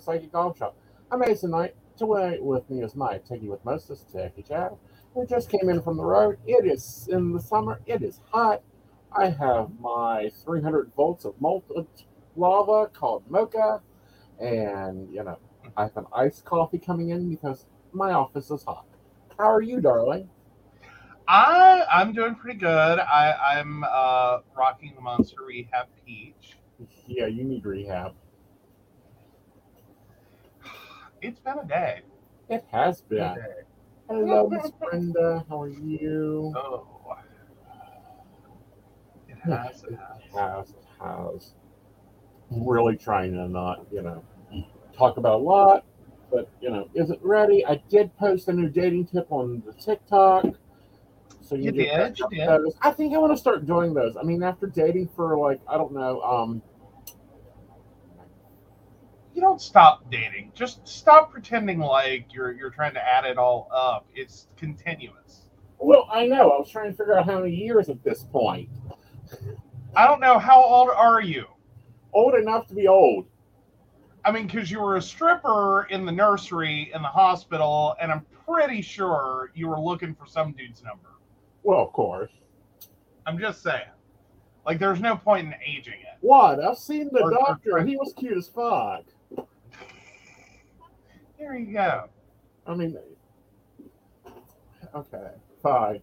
the Psychic Coffee Shop. Amazing night. Today with me is Mike, Techie with Moses, Techie Chad, who just came in from the road. It is in the summer, it is hot. I have my 300 volts of molten lava called Mocha, and you know, I have an iced coffee coming in because my office is hot. How are you, darling? I I'm doing pretty good. I I'm uh, rocking the Monster Rehab Peach. Yeah, you need rehab. It's been a day. It has Been day. Hello, Miss Brenda. How are you? Oh. It has. It has. has has really trying to not you know talk about a lot but you know isn't ready i did post a new dating tip on the tiktok so You can did, you did. i think i want to start doing those i mean after dating for like i don't know um You don't stop dating. Just stop pretending like you're you're trying to add it all up. It's continuous. well i know i was trying to figure out how many years at this point I don't know how old are you. old enough to be old I mean, because you were a stripper in the nursery in the hospital, and I'm pretty sure you were looking for some dude's number. well of course I'm just saying. Like, there's no point in aging it. what i've seen the Or- or doctor try- he was cute as fuck There you go. I mean, okay, fine.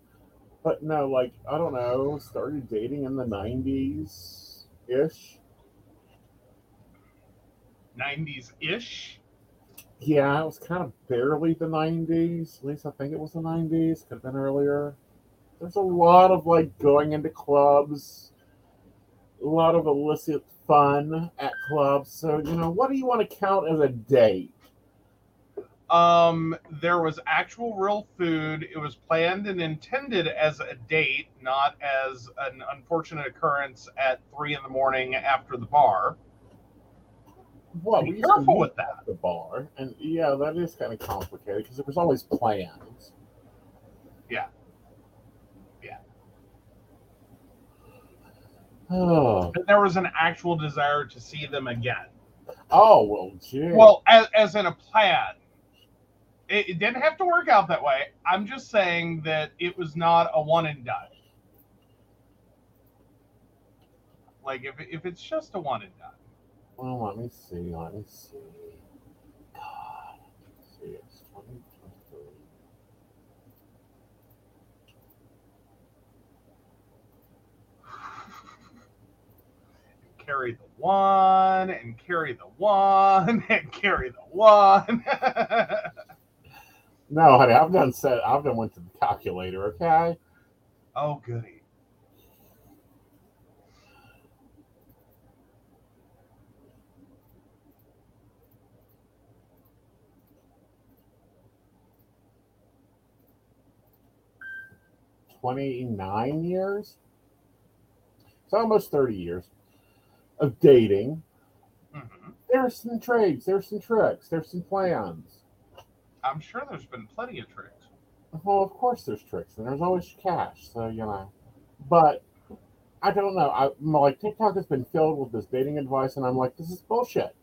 But no, like, I don't know, started dating in the 90s ish. 90s ish. Yeah, it was kind of barely the 90s. At least I think it was the 90s. Could have been earlier. There's a lot of like going into clubs, a lot of illicit fun at clubs. So, you know, what do you want to count as a date? Um, there was actual real food. It was planned and intended as a date, not as an unfortunate occurrence at three in the morning after the bar. Well, Be we used to careful with that. at the bar, and yeah, that is kind of complicated because there was always plans. Yeah. Yeah. Oh, But there was an actual desire to see them again. oh well, gee. Well, as, as in a plan. It, it didn't have to work out that way. I'm just saying that it was not a one and done. Like if if it's just a one and done. well, let me see. Let me see. God, see, it's 2023. carry the one and carry the one and carry the one. No, honey, I've done set. I've done went to the calculator. Okay. oh, goody. Twenty nine years. It's almost thirty years of dating. Mhm. There's some trades. There's some tricks. There's some plans. I'm sure there's been plenty of tricks. Well, of course there's tricks, and there's always cash. So you know, but I don't know. I my, like TikTok has been filled with this dating advice, and I'm like, this is bullshit.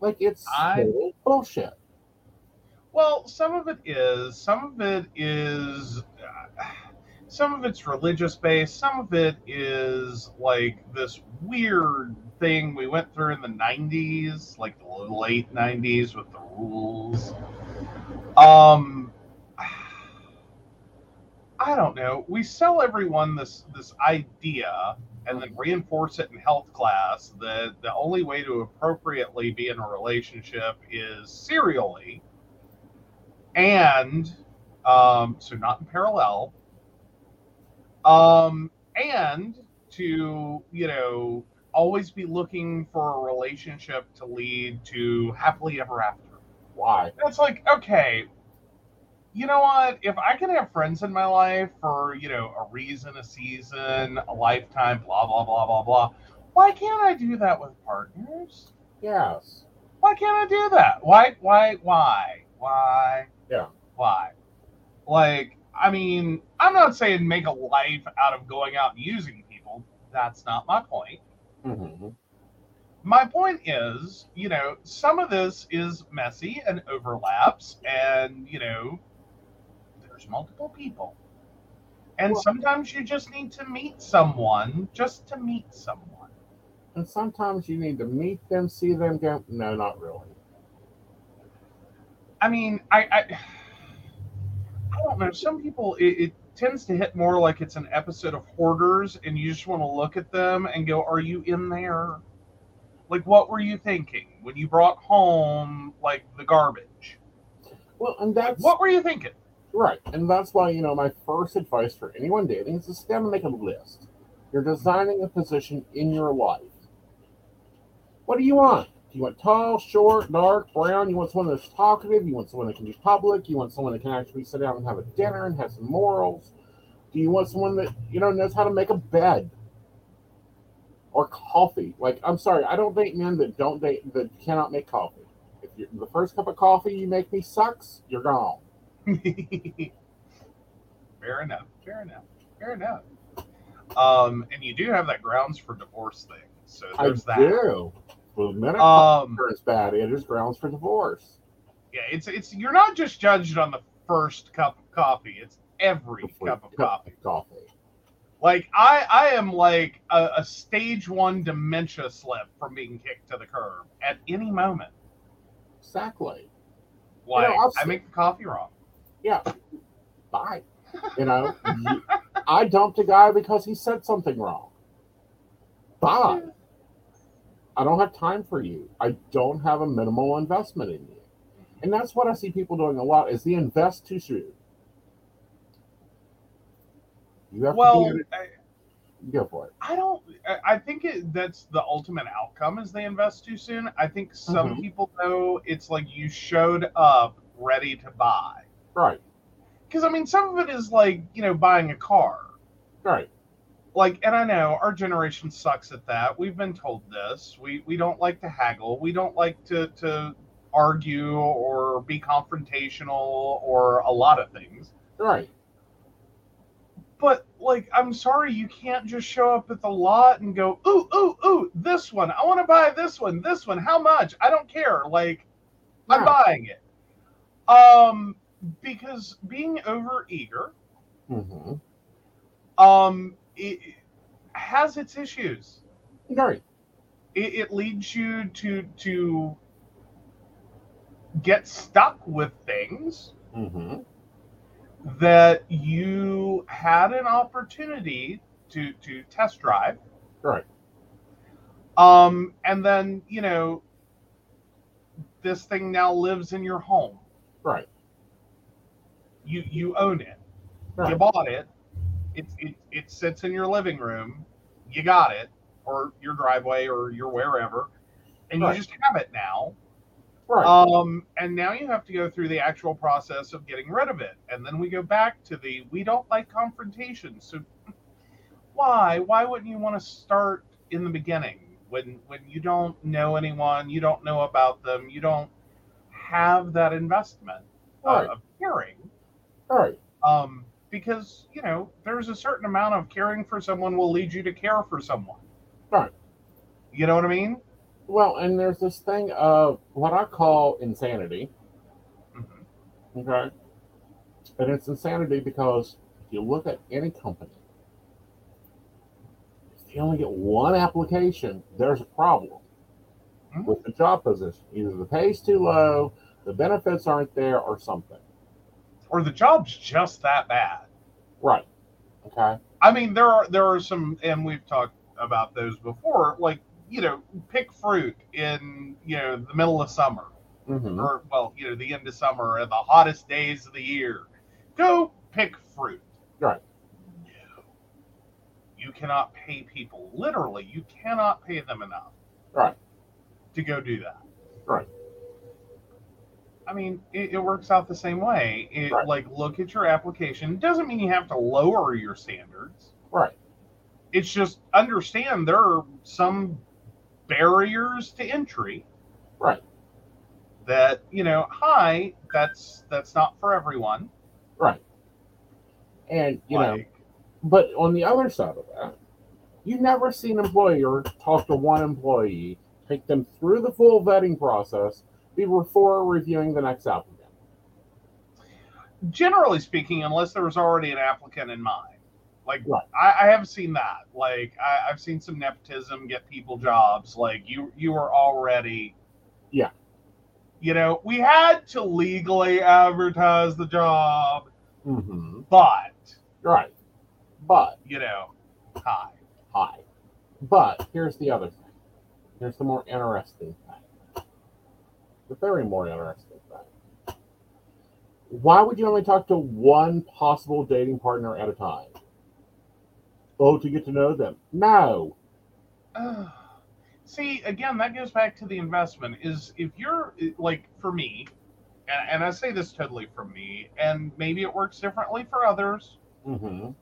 Like it's I- bullshit. Well, some of it is. Some of it is. Uh, some of it's religious based. Some of it is like this weird thing we went through in the 90s, like the late 90s with the rules. Um. I don't know. We sell everyone this this idea and then reinforce it in health class that the only way to appropriately be in a relationship is serially and um, so not in parallel um, and to you know always be looking for a relationship to lead to happily ever after Why? that's like okay you know what if i can have friends in my life for you know a reason a season a lifetime blah blah blah blah blah why can't i do that with partners Yes. why can't I do that? Why, why, why, why? Yeah. Why? Like, I mean, I'm not saying make a life out of going out and using people. That's not my point. hmm My point is, you know, some of this is messy and overlaps, and, you know, there's multiple people. And Well- sometimes you just need to meet someone just to meet someone. And sometimes you need to meet them, see them, go, no, not really. I mean, I, I, I don't know. Some people, it, it tends to hit more like it's an episode of Hoarders, and you just want to look at them and go, "Are you in there? Like, what were you thinking when you brought home like the garbage? Well, and that's what were you thinking?" right. And that's why, you know, my first advice for anyone dating is to sit down and make a list. You're designing a position in your life. What do you want? Do you want tall, short, dark, brown? You want someone that's talkative? You want someone that can be public? You want someone that can actually sit down and have a dinner and have some morals? Do you want someone that, you know, knows how to make a bed? Or coffee? Like, I'm sorry, I don't date men that don't date that cannot make coffee. If you the first cup of coffee you make me sucks, you're gone. fair enough. Fair enough. Fair enough. Um, and you do have that grounds for divorce thing. So there's I that. do. Well, the Um, is bad, it is grounds for divorce. yeah, it's it's you're not just judged on the first cup of coffee. It's every Before cup of you coffee. Coffee. Like I, I am like a, a stage one dementia slip from being kicked to the curb at any moment. Exactly. Like I've I make the coffee wrong. Yeah. Bye. You know, you- I dumped a guy because he said something wrong. Bye. I don't have time for you. I don't have a minimal investment in you. And that's what I see people doing a lot is they invest too soon. You have to Well, be it. I, Go for it. I don't. I- think it, that's the ultimate outcome is they invest too soon. I think some Mhm. people know it's like you showed up ready to buy. Right. Because I mean, some of it is like you know buying a car. Right. Like and i know our generation sucks at that. We've been told this. We we don't like to haggle. We don't like to to argue or be confrontational or a lot of things. Right. but like i'm sorry you can't just show up at the lot and go ooh ooh ooh this one. I want to buy this one this one. How much? I don't care. Like i'm buying it. Um because being over eager hmm um it, has its issues. Right. it, it leads you to to get stuck with things hmm that you had an opportunity to to test drive. Right. um and then you know this thing now lives in your home. Right. you you own it. You bought it. It's it it sits in your living room you got it or your driveway or your wherever and Right. you just have it now Right. Um, and now you have to go through the actual process of getting rid of it. And then we go back to the we don't like confrontation. So why? Why wouldn't you want to start in the beginning when when you don't know anyone, you don't know about them, you don't have that investment uh, Right. of caring? right. Um, because you know there's a certain amount of caring for someone will lead you to care for someone. Right. You know what I mean? Well, and there's this thing of what I call insanity. Mhm. Okay. And it's insanity because if you look at any company, if you only get one application, there's a problem Mhm. with the job position. Either the pay's too low, the benefits aren't there, or something. Or the job's just that bad. Right. Okay. I mean, there are there are some, and we've talked about those before. Like you know, pick fruit in you know the middle of summer, Mm-hmm. or well, you know, the end of summer and the hottest days of the year. Go pick fruit. Right. No, you cannot pay people. Literally, you cannot pay them enough. Right. To go do that. Right. I mean, it, it works out the same way. It, Right. Like, look at your application. Doesn't mean you have to lower your standards Right. it's just understand there are some barriers to entry Right. that you know hi that's that's not for everyone Right. And you know, but on the other side of that, You never see an employer talk to one employee, take them through the full vetting process before reviewing the next applicant. Generally speaking, unless there was already an applicant in mind. Like Right. I, I have seen that. Like I, I've seen some nepotism get people jobs. Like you you were already Yeah. You know, we had to legally advertise the job, Mm-hmm. but Right. But you know, hi. Hi. But here's the other thing. Here's the more interesting thing. The very more interesting thing. Why would you only talk to one possible dating partner at a time? Oh, to get to know them. No. Ugh. See, again, that goes back to the investment. Is if you're like for me, and, and I say this totally from me, and maybe it works differently for others. Mm-hmm.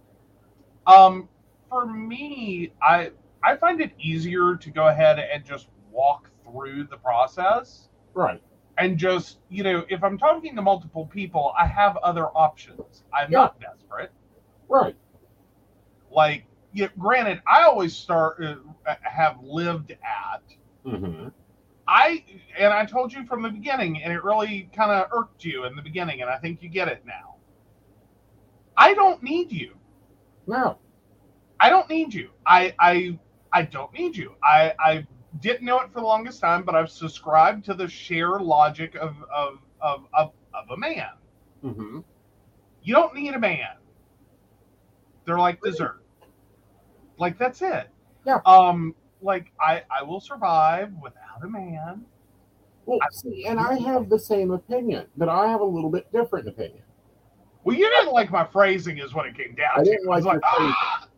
Um, for me, I I find it easier to go ahead and just walk through the process Right. and just you know, if I'm talking to multiple people, I have other options. I'm Yeah. not desperate. Right. Like, yeah, granted, I always start uh, have lived at Mm-hmm. I and I told you from the beginning, and it really kind of irked you in the beginning, and I think you get it now. I don't need you. No. I don't need you. I I I don't need you. I I didn't know it for the longest time, but I've subscribed to the Cher logic of of of of, of a man. Mm-hmm. You don't need a man. They're like dessert. Like that's it. Yeah. Um. Like I I will survive without a man. Well, see, and I have the same opinion, but I have a little bit different opinion. Well, you didn't like my phrasing, is what it came down I to. didn't like It's your ah!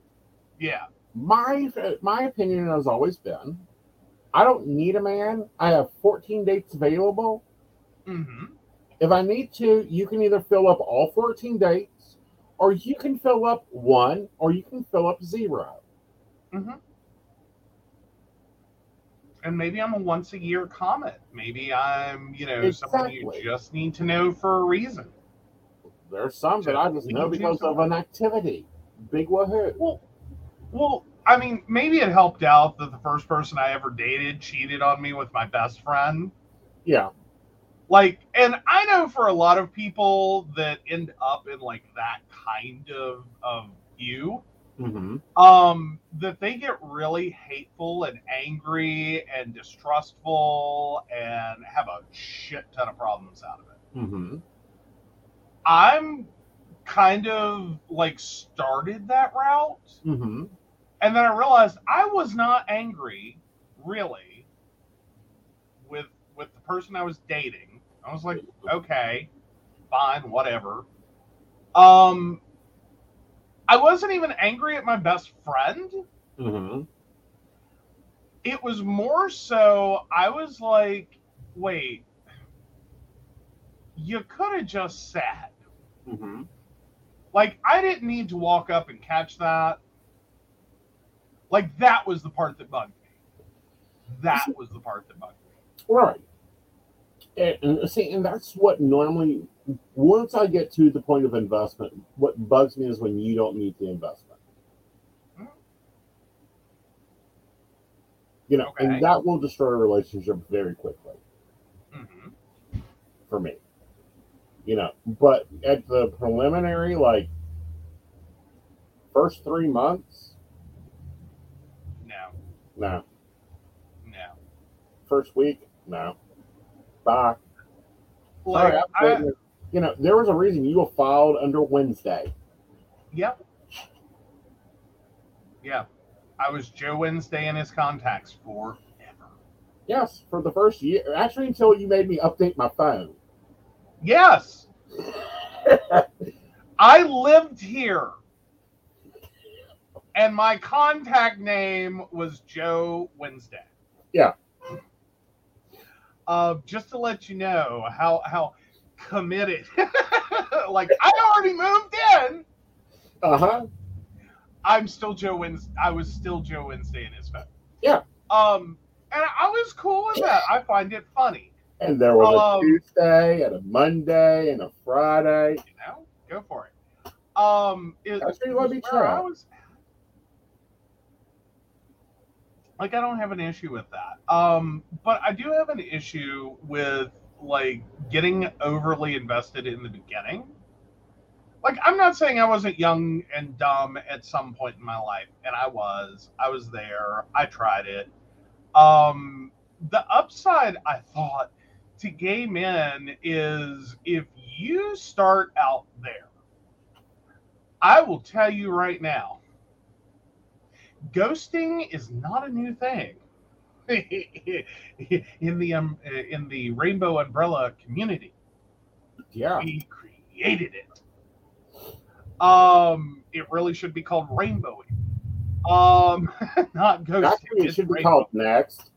Yeah. my my opinion has always been I don't need a man. I have 14 dates available. hmm If I need to, you can either fill up all 14 dates, or you can fill up one, or you can fill up zero. hmm And maybe I'm a once a year comet. Maybe I'm, you know, someone you just need to know for a reason. There's some that I just know because of an activity. Big woohoo. Well, well, I mean, maybe it helped out that the first person I ever dated cheated on me with my best friend. Yeah. Like, and I know for a lot of people that end up in like that kind of of view, Mm-hmm. um, that they get really hateful and angry and distrustful and have a shit ton of problems out of it. Mm-hmm. I'm kind of like started that route. Mm-hmm. And then I realized I was not angry, really, with with the person I was dating. I was like, okay, fine, whatever. Um, I wasn't even angry at my best friend. Mm-hmm. It was more so I was like, wait, you could have just said. Mm-hmm. Like I didn't need to walk up and catch that. Like that was the part that bugged me. That was the part that bugged me. Right. And, and see, and that's what normally, once I get to the point of investment, what bugs me is when you don't meet the investment. Hmm. You know, Okay. and that will destroy a relationship very quickly hmm for me. You know, but at the preliminary, like first three months, no. no. First week, no. Bye. Like, Sorry, I, I'm you know, there was a reason you were filed under Wednesday. yep. Yeah. I was Joe Wednesday in his contacts for Yes, for the first year. Actually, until you made me update my phone. Yes. I lived here. And my contact name was Joe Wednesday. Yeah. Uh, just to let you know how how committed. like I already moved in. Uh huh. I'm still Joe Wednesday. I was still Joe Wednesday in his phone. Yeah. Um, and I was cool with that. I find it funny. And there was Um, a Tuesday and a Monday and a Friday. You know, go for it. Um, it, That's where you wanna be where I was. Like I don't have an issue with that. Um, but I do have an issue with like getting overly invested in the beginning. Like I'm not saying I wasn't young and dumb at some point in my life, and I was. I was there. I tried it. Um, the upside I thought to gay men is if you start out there, I will tell you right now, ghosting is not a new thing in the um, in the rainbow umbrella community. Yeah. We created it. Um, it really should be called rainbowy. Um, not ghosting. It should be rainbow. called next.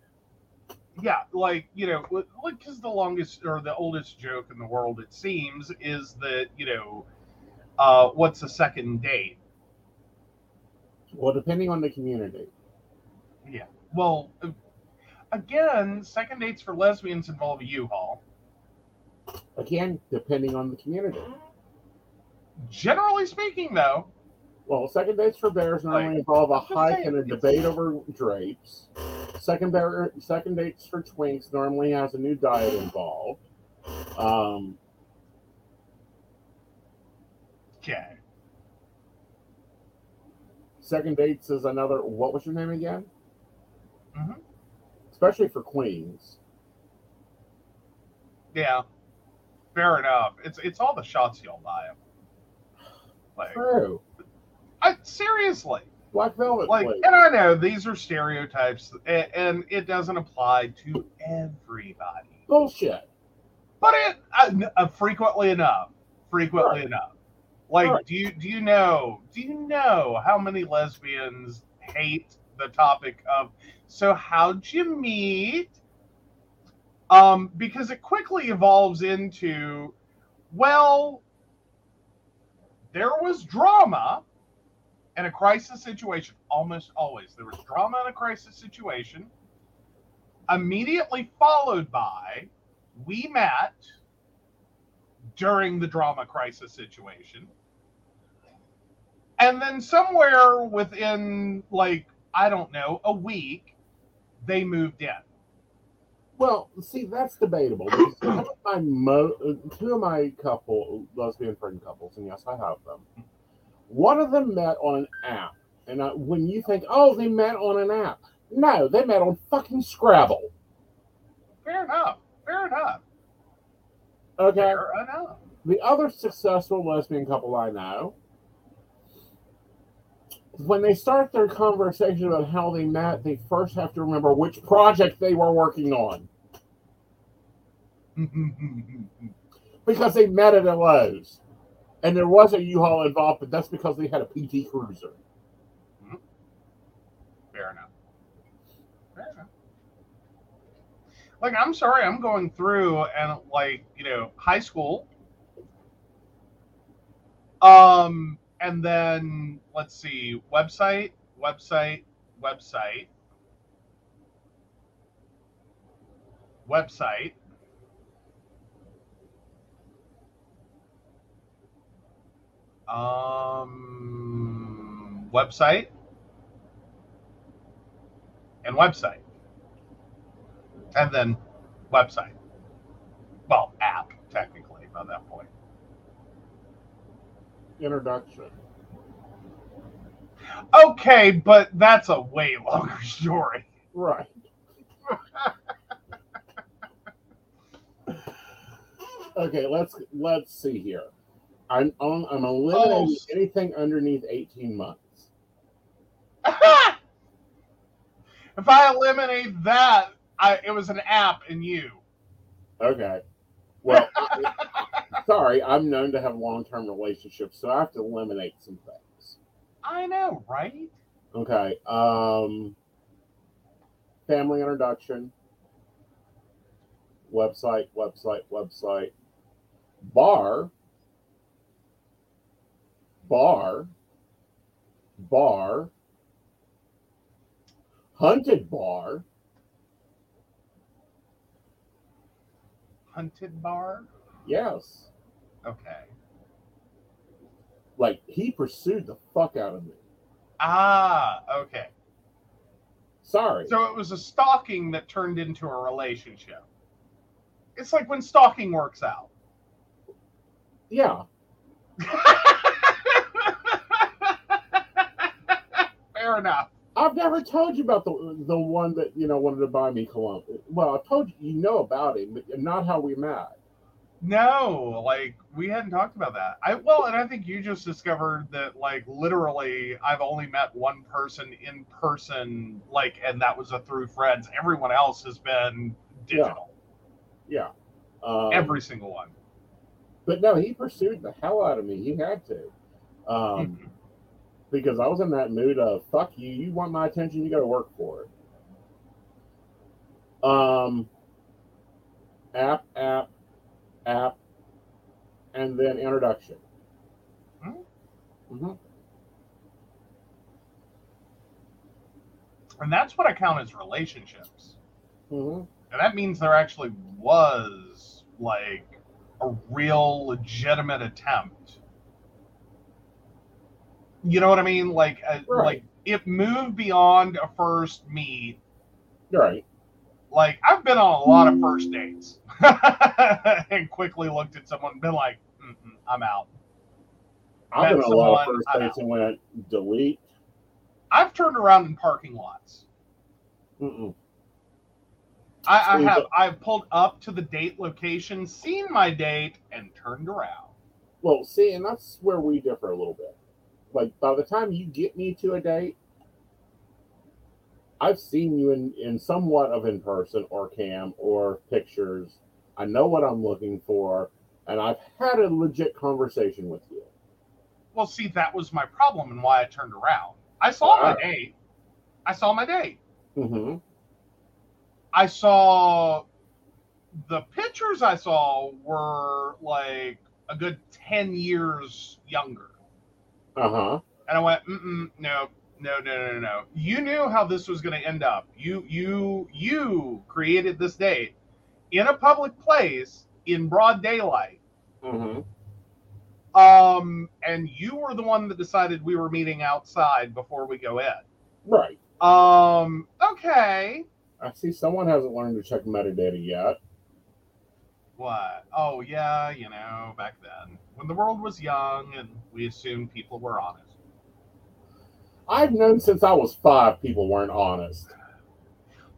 yeah, like you know, like because the longest or the oldest joke in the world, it seems, is that you know, uh, what's a second date? Well, depending on the community. Yeah. Well, again, second dates for lesbians involve a U-Haul. Again, depending on the community. Generally speaking, though, Well, second dates for bears normally Like, involve a hike saying, and a debate over drapes. Second bear, second dates for twinks normally has a new diet involved. Um, okay. Second dates is another. What was your name again? Mhm. Especially for queens. Yeah, fair enough. It's it's all the shots you'll buy 'em. Like, True. I, seriously, Black Velvet. like, and I know these are stereotypes, and, and it doesn't apply to everybody. Bullshit. but it uh, uh, frequently enough frequently Right. enough like do you do you know do you know how many lesbians hate the topic of so how'd you meet um because it quickly evolves into well there was drama in a crisis situation almost always there was drama in a crisis situation immediately followed by we met during the drama crisis situation. And then somewhere within, like, I don't know, a week, they moved in. Well, see, that's debatable. because two of my mo- two of my couple lesbian friend couples, and yes, I have them. One of them met on an app, and I, when you think, oh, they met on an app, no, they met on fucking Scrabble. Fair enough. Fair enough. Okay. Fair enough. The other successful lesbian couple I know, when they start their conversation about how they met, they first have to remember which project they were working on because they met at a Lowe's. And there was a U-Haul involved, but that's because they had a PT Cruiser. Fair enough. Fair enough. Like, I'm sorry, I'm going through and, like, you know, high school. Um, and then let's see, website, website, website, website. Um, website and website, and then website. Well, app technically by that. Introduction. Okay, but that's a way longer story. Right. okay, let's let's see here. I'm on, I'm eliminating Oh. anything underneath 18 months. if I eliminate that, I, it was an app in you. Okay. Well, sorry, I'm known to have long-term relationships, so I have to eliminate some things. I know, right? Okay. Um family introduction. Website, website, website. Bar. Bar. Bar. Hunted bar. Hunted bar. Yes. Okay. Like he pursued the fuck out of me. Ah, okay. Sorry. So it was a stalking that turned into a relationship. It's like when stalking works out. yeah. Fair enough. I've never told you about the the one that you know wanted to buy me cologne. Well, I told you you know about him, but not how we met. No, like we hadn't talked about that. I well, and I think you just discovered that like literally I've only met one person in person, like, and that was a through friends. Everyone else has been digital. Yeah. Um, Every single one. but no, he pursued the hell out of me. He had to, um, Mhm. because I was in that mood of fuck you. You want my attention, you got to work for it. Um, app, app, app, and then introduction. Hmm. hmm And that's what I count as relationships. hmm And that means there actually was like a real legitimate attempt. You know what I mean? Like, uh, Right. like it moved beyond a first meet. Right. Like I've been on a lot of first dates and quickly looked at someone and been like, Mm-mm, "I'm out." I've been on a lot of first dates and went delete. I've turned around in parking lots. Mm-mm. I, I have I've pulled up to the date location, seen my date, and turned around. Well, see, and that's where we differ a little bit. Like by the time you get me to a date, I've seen you in in somewhat of in person or cam or pictures. I know what I'm looking for, and I've had a legit conversation with you. Well, see, that was my problem and why I turned around. I saw my date. I saw my date. Mm-hmm. I saw the pictures I saw were like a good 10 years younger. Uh huh. And I went, Mm-mm, no, no, no, no, no. You knew how this was going to end up. You, you, you created this date in a public place in broad daylight. Mm-hmm. Um, and you were the one that decided we were meeting outside before we go in. Right. Um, okay. I see someone hasn't learned to check metadata yet. What? Oh, yeah, you know, back then, when the world was young and we assumed people were honest. I've known since I was five people weren't honest.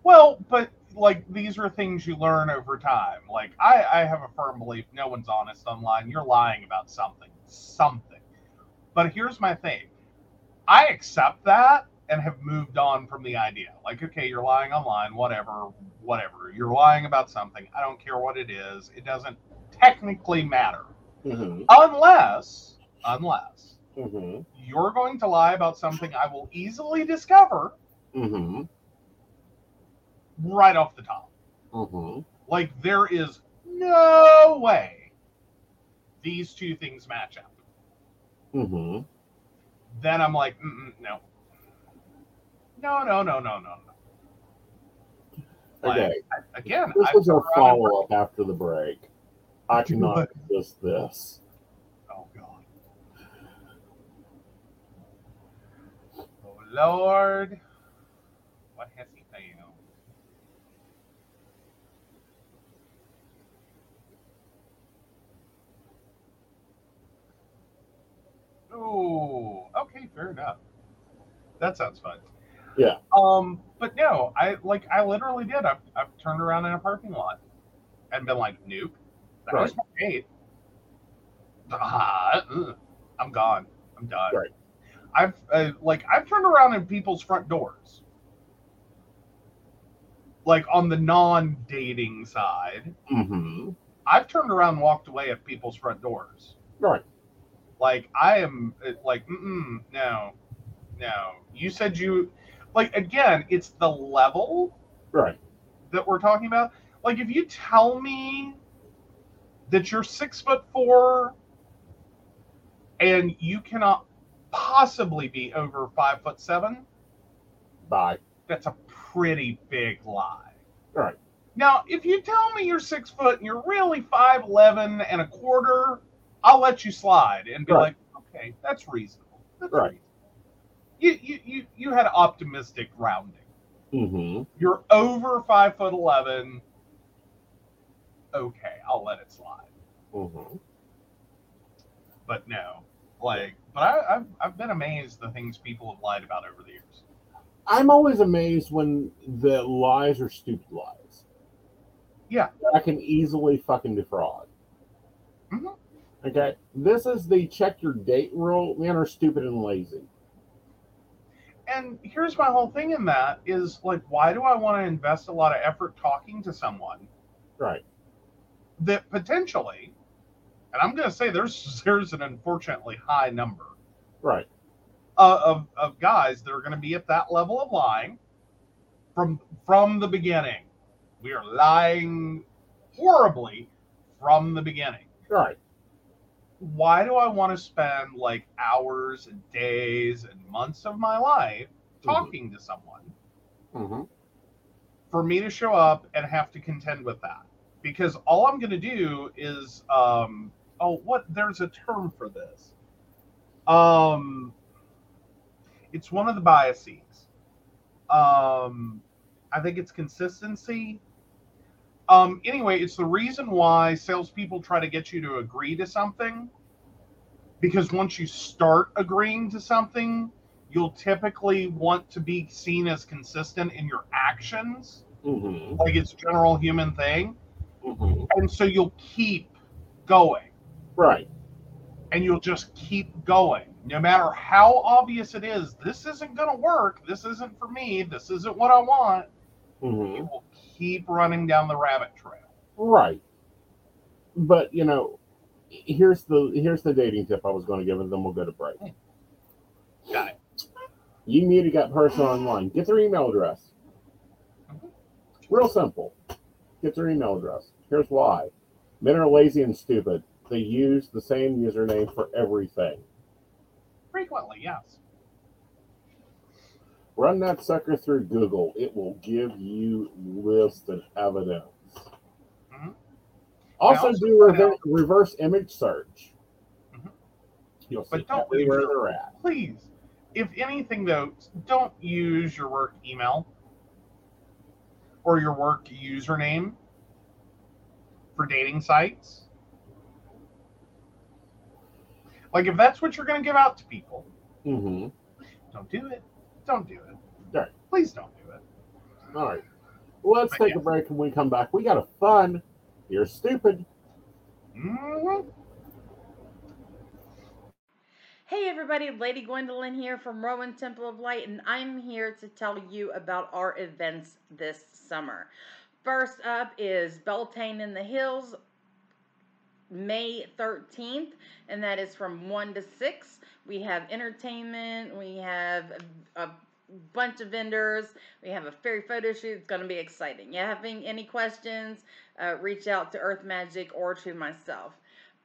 Well, but like these are things you learn over time. Like I, I have a firm belief no one's honest online. You're lying about something. Something. But here's my thing. I accept that and have moved on from the idea. Like, okay, you're lying online, whatever, whatever. You're lying about something. I don't care what it is. It doesn't technically matter. Mm-hmm. Unless, unless Mm-hmm. you're going to lie about something I will easily discover Mm-hmm. right off the top. Mm-hmm. Like there is no way these two things match up. Mm-hmm. Then I'm like, Mm-mm, no, no, no, no, no, no, no. Like, Okay. I- again, This was our turned around and- follow up after the break. I cannot resist this. Oh God. Oh Lord, what has he found? Oh, okay, fair enough. That sounds fun. Yeah. Um, but no, I like I literally did. I've, I've turned around in a parking lot and been like, nope, that was my date. Ah. I'm gone. I'm done. Right. I've uh, like I've turned around in people's front doors, like on the non-dating side. Mm-hmm. I've turned around and walked away at people's front doors. Right. Like I am uh, like, mm no, no. You said you like again. It's the level Right. that we're talking about. Like if you tell me that you're six foot four and you cannot possibly be over five foot seven, Bye. that's a pretty big lie. Right. Now, if you tell me you're six foot and you're really five eleven and a quarter, I'll let you slide and be Right. like, okay, that's reasonable. That's Right. reasonable. You, you you you had optimistic rounding. Mm-hmm. You're over five foot eleven. Okay, I'll let it slide. Mm-hmm. But no, like, but I, I've I've been amazed the things people have lied about over the years. I'm always amazed when the lies are stupid lies. Yeah. I can easily fucking defraud. Mhm. Okay. This is the check your date rule. Men are stupid and lazy. And here's my whole thing in that is like, why do I want to invest a lot of effort talking to someone Right. that potentially, and I'm going to say there's there's an unfortunately high number Right. uh, of of guys that are going to be at that level of lying from from the beginning. We are lying horribly from the beginning. Right. Why do I want to spend like hours and days and months of my life talking to someone Mm-hmm. for me to show up and have to contend with that? Because all I'm going to do is, um, oh, what? There's a term for this. Um, it's one of the biases. Um, I think it's consistency. Um, anyway, it's the reason why salespeople try to get you to agree to something. Because once you start agreeing to something, you'll typically want to be seen as consistent in your actions, Mm-hmm. like it's a general human thing. Mm-hmm. And so you'll keep going Right. and you'll just keep going. No matter how obvious it is, this isn't going to work. This isn't for me. This isn't what I want. Mm-hmm. You will keep running down the rabbit trail. Right. But you know, here's the here's the dating tip I was going to give, and then we'll go to break. Got it. You a gut person online. Get their email address. Real simple. Get their email address. Here's why. Men are lazy and stupid. They use the same username for everything. Frequently, yes. Run that sucker through Google. It will give you list and evidence. Mhm. Also, also do find rever- out- reverse image search. Mhm. You'll see But don't your- they're at. Please, if anything though, don't use your work email or your work username for dating sites. Like if that's what you're going to give out to people, Mm-hmm. don't do it. Don't do it. Right. Please don't do it. All right. Well, let's But take a break and we come back. We got a fun. You're stupid. Mhm. Hey everybody, Lady Gwendolyn here from Rowan Temple of Light, and I'm here to tell you about our events this summer. First up is Beltane in the Hills, May 13th, and that is from 1 to 6. We have entertainment, we have a, bunch of vendors, we have a fairy photo shoot. It's going to be exciting. You having any questions, uh, reach out to Earth Magic or to myself.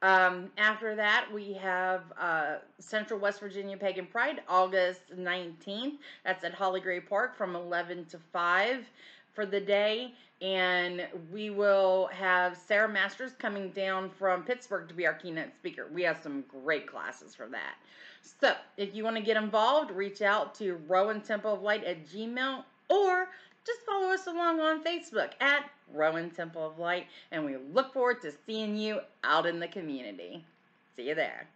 Um, after that, we have uh, Central West Virginia Pagan Pride, August 19th. That's at Holly Gray Park from 11 to 5 for the day. And we will have Sarah Masters coming down from Pittsburgh to be our keynote speaker. We have some great classes for that. So, if you want to get involved, reach out to Rowan Temple of Light at Gmail or just follow us along on Facebook at Rowan Temple of Light, and we look forward to seeing you out in the community. See you there.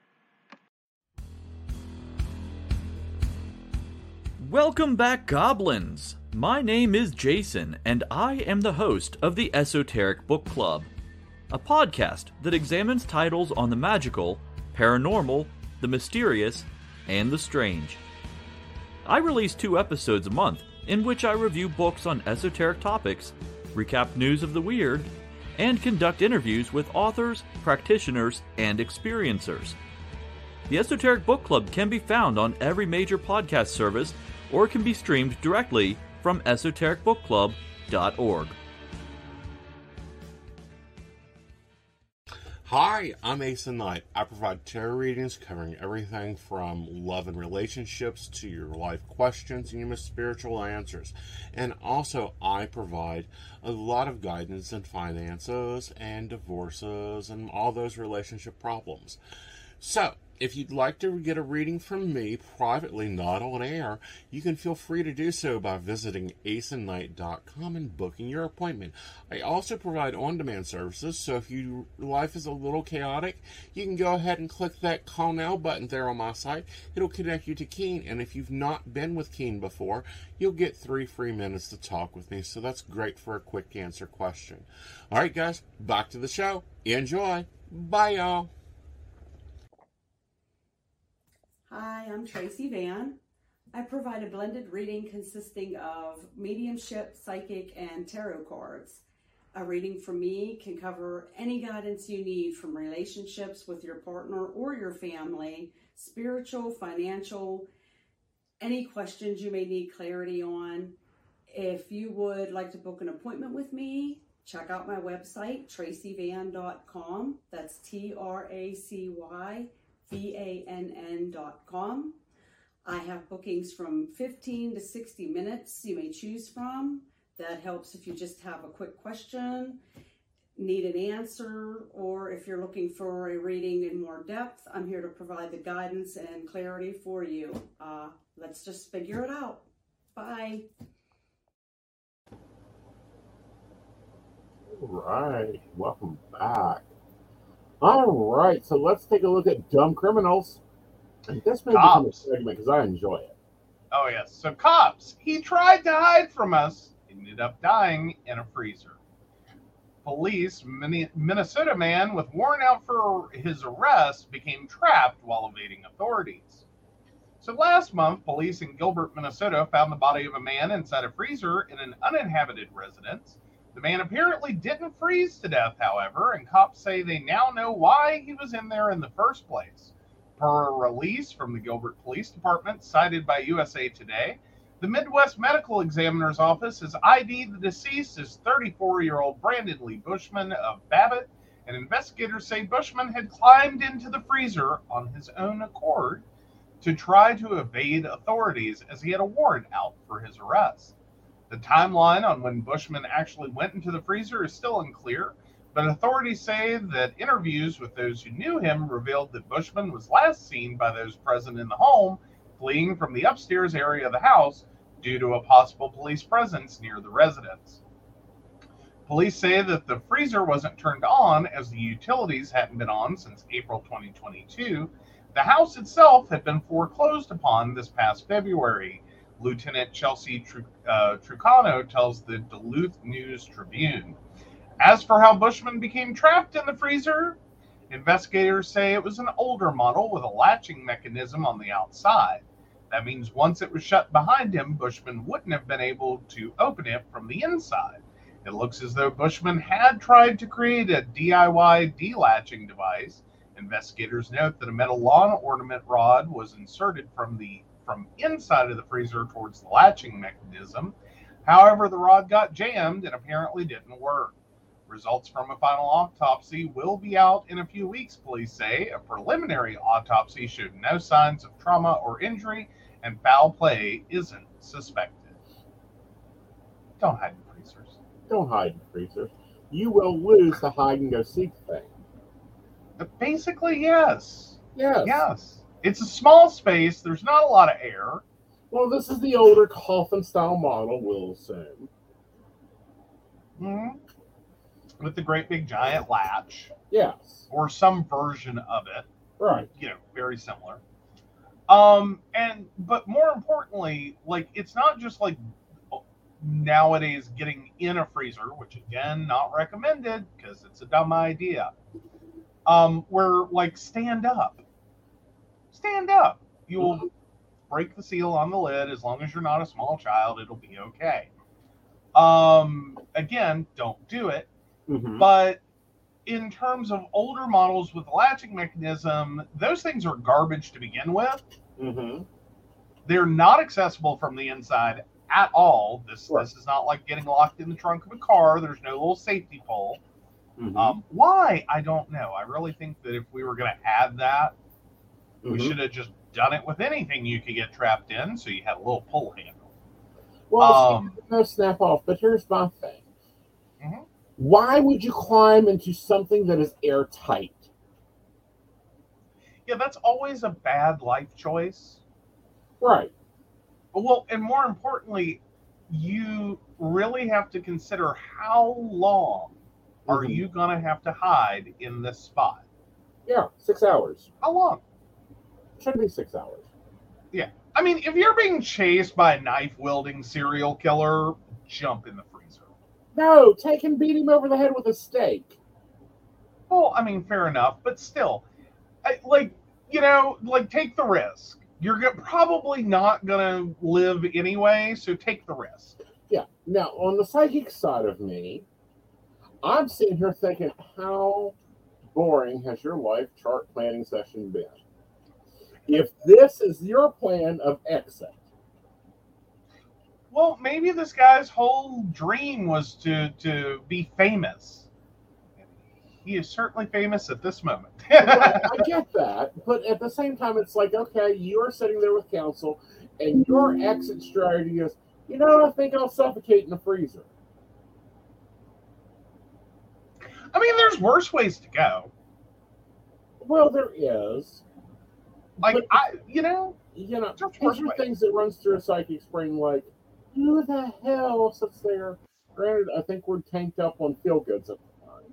Welcome back, Goblins! My name is Jason, and I am the host of the Esoteric Book Club, a podcast that examines titles on the magical, paranormal, the mysterious, and the strange. I release two episodes a month in which I review books on esoteric topics, recap news of the weird, and conduct interviews with authors, practitioners, and experiencers. The Esoteric Book Club can be found on every major podcast service or can be streamed directly from esotericbookclub.org. Hi, I'm Aeson Knight. I provide tarot readings covering everything from love and relationships to your life questions and your spiritual answers. And also, I provide a lot of guidance in finances and divorces and all those relationship problems. So, if you'd like to get a reading from me privately, not on air, you can feel free to do so by visiting aesonknight.com and booking your appointment. I also provide on demand services, so if your life is a little chaotic, you can go ahead and click that call now button there on my site. It'll connect you to Keen, and if you've not been with Keen before, you'll get three free minutes to talk with me, so that's great for a quick answer question. All right, guys, back to the show. Enjoy. Bye, y'all. Hi, I'm Tracy Vann. I provide a blended reading consisting of mediumship, psychic, and tarot cards. A reading from me can cover any guidance you need from relationships with your partner or your family, spiritual, financial, any questions you may need clarity on. If you would like to book an appointment with me, check out my website, tracyvann.com. That's T R A C Y V-A-N-N.com. I have bookings from 15 to 60 minutes you may choose from. That helps if you just have a quick question, need an answer, or if you're looking for a reading in more depth, I'm here to provide the guidance and clarity for you. Uh, let's just figure it out. Bye. All right, welcome back. All right, so let's take a look at dumb criminals. And this may become a segment because I enjoy it. Oh yes. So cops. He tried to hide from us. Ended up dying in a freezer. Police, Minnesota man with warrant out for his arrest became trapped while evading authorities. So last month, police in Gilbert, Minnesota found the body of a man inside a freezer in an uninhabited residence. The man apparently didn't freeze to death, however, and cops say they now know why he was in there in the first place. Per a release from the Gilbert Police Department cited by USA Today, the Midwest Medical Examiner's Office has ID'd the deceased as 34 year old Brandon Lee Bushman of Babbitt, and investigators say Bushman had climbed into the freezer on his own accord to try to evade authorities as he had a warrant out for his arrest. The timeline on when Bushman actually went into the freezer is still unclear, but authorities say that interviews with those who knew him revealed that Bushman was last seen by those present in the home fleeing from the upstairs area of the house due to a possible police presence near the residence. Police say that the freezer wasn't turned on as the utilities hadn't been on since April 2022. The house itself had been foreclosed upon this past February. Lieutenant Chelsea Tru- uh, Trucano tells the Duluth News Tribune. As for how Bushman became trapped in the freezer, investigators say it was an older model with a latching mechanism on the outside. That means once it was shut behind him, Bushman wouldn't have been able to open it from the inside. It looks as though Bushman had tried to create a DIY delatching device. Investigators note that a metal lawn ornament rod was inserted from the from inside of the freezer towards the latching mechanism. However, the rod got jammed and apparently didn't work. Results from a final autopsy will be out in a few weeks, police say. A preliminary autopsy showed no signs of trauma or injury, and foul play isn't suspected. Don't hide in freezers. Don't hide in freezers. You will lose the hide and go seek thing. But basically, yes. Yes. Yes. It's a small space. There's not a lot of air. Well, this is the older coffin style model, we'll assume. hmm With the great big giant latch, Yes. or some version of it. Right. you know, very similar. Um, and but more importantly, like it's not just like nowadays getting in a freezer, which again not recommended because it's a dumb idea. Um, where like stand up, stand up. You will break the seal on the lid as long as you're not a small child. It'll be okay. Um, again, don't do it. Mhm. But in terms of older models with the latching mechanism, those things are garbage to begin with. Mhm. They're not accessible from the inside at all. This Right. this is not like getting locked in the trunk of a car. There's no little safety pole. Mhm. Um, why? I don't know. I really think that if we were going to add that, we Mhm. should have just done it with anything you could get trapped in, so you had a little pull handle. Well, um, no snap off, but here's my thing. Mhm. Why would you climb into something that is airtight? Yeah, that's always a bad life choice. Right. Well, and more importantly, you really have to consider how long are Mhm. you going to have to hide in this spot? Yeah, six hours. How long? Should be six hours. Yeah. I mean, if you're being chased by a knife wielding serial killer, jump in the freezer. No, take and beat him over the head with a stake. Well, I mean, fair enough, but still, I, like you know, like take the risk. You're go- probably not gonna live anyway, so take the risk. Yeah. Now, on the psychic side of me, I'm sitting here thinking, how boring has your life chart planning session been? If this is your plan of exit, Well, maybe this guy's whole dream was to to be famous. He is certainly famous at this moment. Right, I get that, but at the same time, it's like, okay, you're sitting there with counsel, and your exit strategy is, you know, I think I'll suffocate in the freezer. I mean, there's worse ways to go. Well, there is. Like But- I, you know, You know, Just these are things that runs through a psychic's spring. like, who the hell sits there? Granted, I think we're tanked up on feel goods at the time.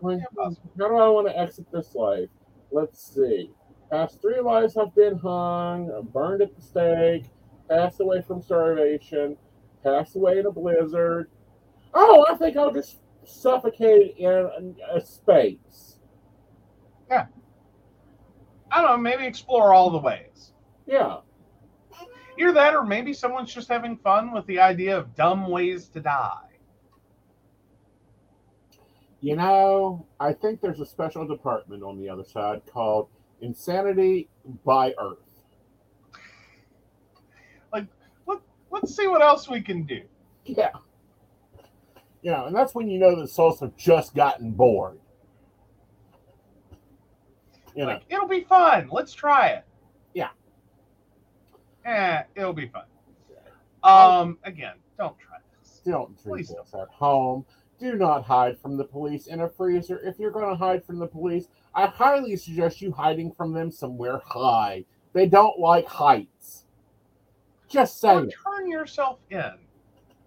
Going, how do I want to exit this life? Let's see. Past three lives I've been hung, burned at the stake, passed away from starvation, passed away in a blizzard. Oh, I think I'll just suffocate in a space. I don't know. Maybe explore all the ways. Yeah. Either that, or maybe someone's just having fun with the idea of dumb ways to die. You know, I think there's a special department on the other side called Insanity by Earth. Like let's see what else we can do. Yeah. You know, and that's when you know that souls have just gotten bored. You know, Like, it'll be fun. Let's try it. Yeah. Eh, it'll be fun. Um, again, don't try this. don't do Please this at home. Do not hide from the police in a freezer. If you're going to hide from the police, I highly suggest you hiding from them somewhere high. They don't like heights. Just Or saying. turn yourself in.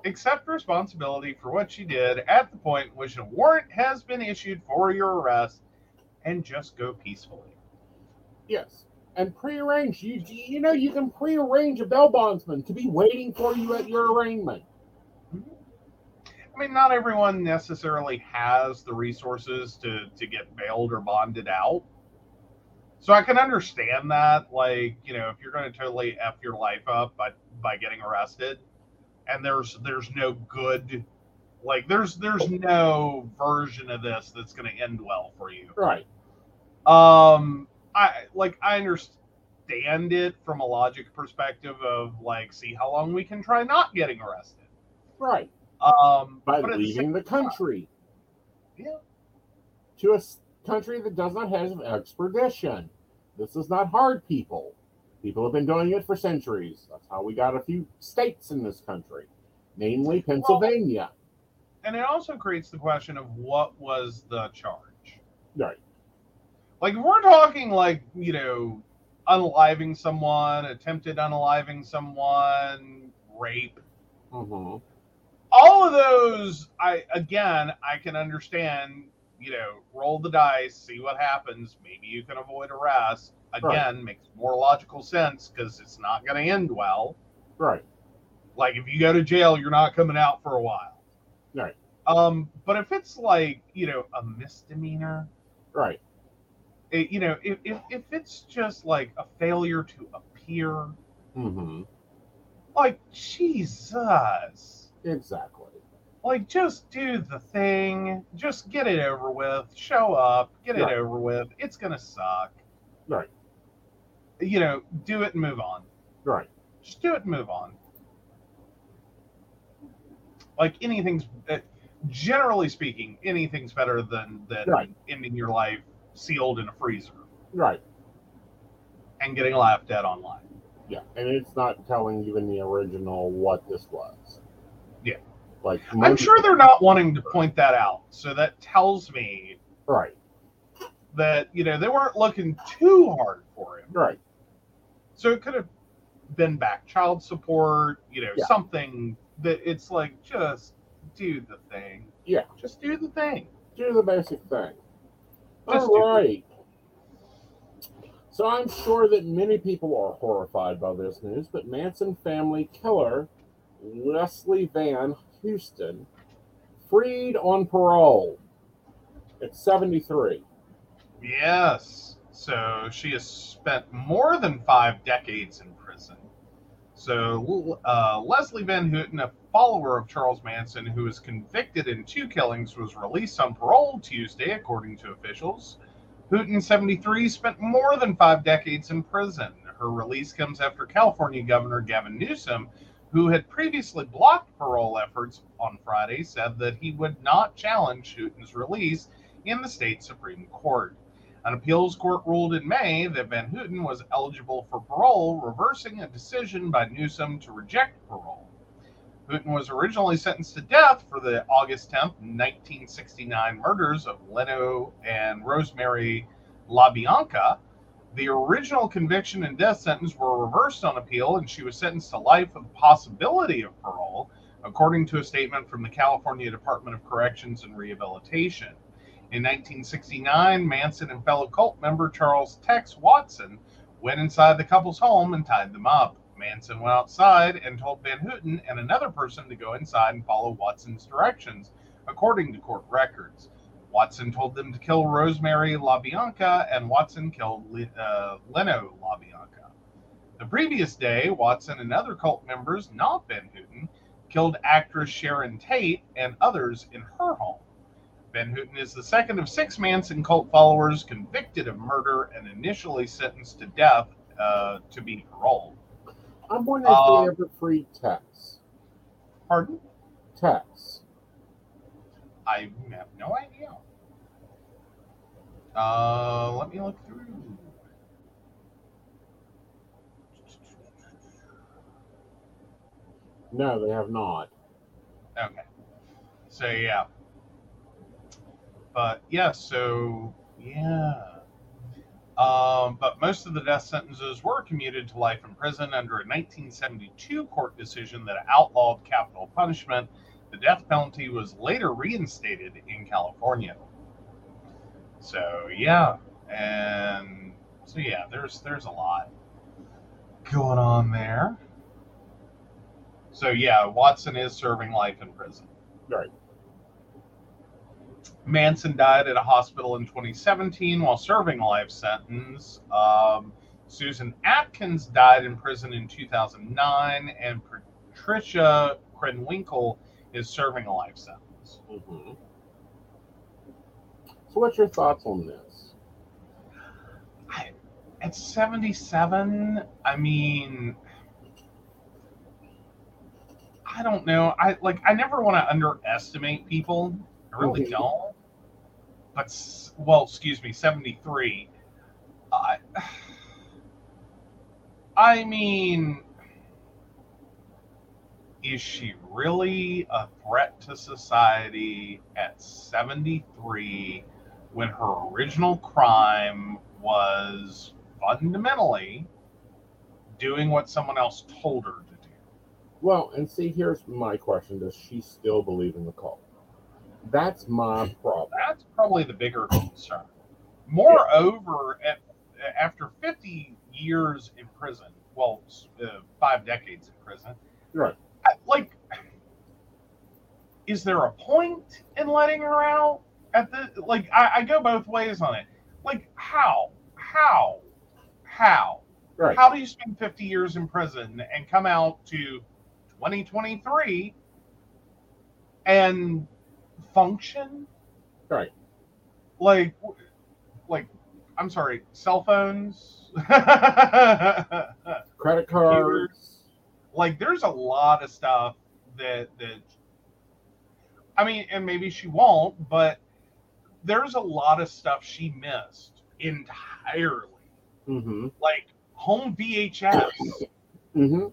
Accept responsibility for what you did at the point in which a warrant has been issued for your arrest, and just go peacefully. Yes. And prearrange. You you know you can prearrange a bail bondsman to be waiting for you at your arraignment. I mean, not everyone necessarily has the resources to to get bailed or bonded out. So I can understand that, like, you know, if you're going to totally f your life up by by getting arrested, and there's there's no good, like, there's there's no version of this that's going to end well for you. Right. Um, I like I understand it from a logic perspective of like, see how long we can try not getting arrested. Right. Um, By but at the leaving the country. Yeah. To a country that does not have extradition. This is not hard people. People have been doing it for centuries. That's how we got a few states in this country, namely Pennsylvania. and it also creates the question of what was the charge. Right. Like we're talking like you know, unaliving someone, attempted unaliving someone, rape, hmm all of those. I again, I can understand. You know, roll the dice, see what happens. Maybe you can avoid arrest. Again, makes more logical sense because it's not going to end well. Right. Like if you go to jail, you're not coming out for a while. Right. Um, but if it's like you know a misdemeanor, Right. It, you know, if, if if it's just like a failure to appear, hmm like Jesus, Exactly. like just do the thing, just get it over with, show up, get Right. it over with. It's gonna suck. Right. You know, do it and move on. Right. Just do it and move on. Like anything's, uh, generally speaking, anything's better than than Right. ending your life sealed in a freezer Right. and getting laughed at online. Yeah. And it's not telling you in the original what this was. Yeah. Like I'm sure they're not wanting to point that out. So that tells me Right. that you know they weren't looking too hard for him. Right. So it could have been back child support, you know, Yeah. something that it's like just do the thing. Yeah. Just do the thing. Do the basic thing. Just All. So I'm sure that many people are horrified by this news, but Manson family killer Leslie Van Houten freed on parole at 73. Yes. So she has spent more than five decades in prison. So uh, Leslie Van Houten, a follower of Charles Manson who was convicted in two killings, was released on parole Tuesday, according to officials. Houten, 73, spent more than five decades in prison. Her release comes after California Governor Gavin Newsom, who had previously blocked parole efforts on Friday, said that he would not challenge Houten's release in the state Supreme Court. An appeals court ruled in May that Van Houten was eligible for parole, reversing a decision by Newsom to reject parole. Houten was originally sentenced to death for the August 10th, 1969 murders of Leno and Rosemary LaBianca. The original conviction and death sentence were reversed on appeal, and she was sentenced to life with the possibility of parole, according to a statement from the California Department of Corrections and Rehabilitation. In 1969, Manson and fellow cult member Charles Tex Watson went inside the couple's home and tied them up. Manson went outside and told Van Houten and another person to go inside and follow Watson's directions, according to court records. Watson told them to kill Rosemary LaBianca, and Watson killed uh, Leno LaBianca. The previous day, Watson and other cult members, not Van Houten, killed actress Sharon Tate and others in her home. Van Houten is the second of six Manson cult followers convicted of murder and initially sentenced to death uh, to be paroled. I'm wondering if Um, they ever freed Tex. Pardon? Tex. I have no idea. Uh, let me look through. No, they have not. Okay. So yeah. But yeah, so yeah. Um, but most of the death sentences were commuted to life in prison under a 1972 court decision that outlawed capital punishment. The death penalty was later reinstated in California. So yeah, and so yeah, there's there's a lot going on there. So yeah, Watson is serving life in prison. Right. Manson died at a hospital in 2017 while serving a life sentence. Um, Susan Atkins died in prison in 2009, and Patricia Krenwinkel is serving a life sentence. hmm So, what's your thoughts on this? I, at 77, I mean, I don't know. I like. I never want to underestimate people. I really Mhm. don't. But well, excuse me, 73. I. I mean, is she really a threat to society at 73 when her original crime was fundamentally doing what someone else told her to do? Well, and see, here's my question: Does she still believe in the cult? That's my problem. That's probably the bigger concern. Moreover, at, after 50 years in prison, well, uh, five decades in prison, Right. I- like, is there a point in letting her out? At the like, I, I go both ways on it. Like, how, how, how, Right. how do you spend 50 years in prison and come out to 2023 and function? Right. Like, like, I'm sorry, cell phones. Credit cards. like there's a lot of stuff that that I mean, and maybe she won't, but there's a lot of stuff she missed entirely. Mm-hmm. Like home VHS. Mm-hmm.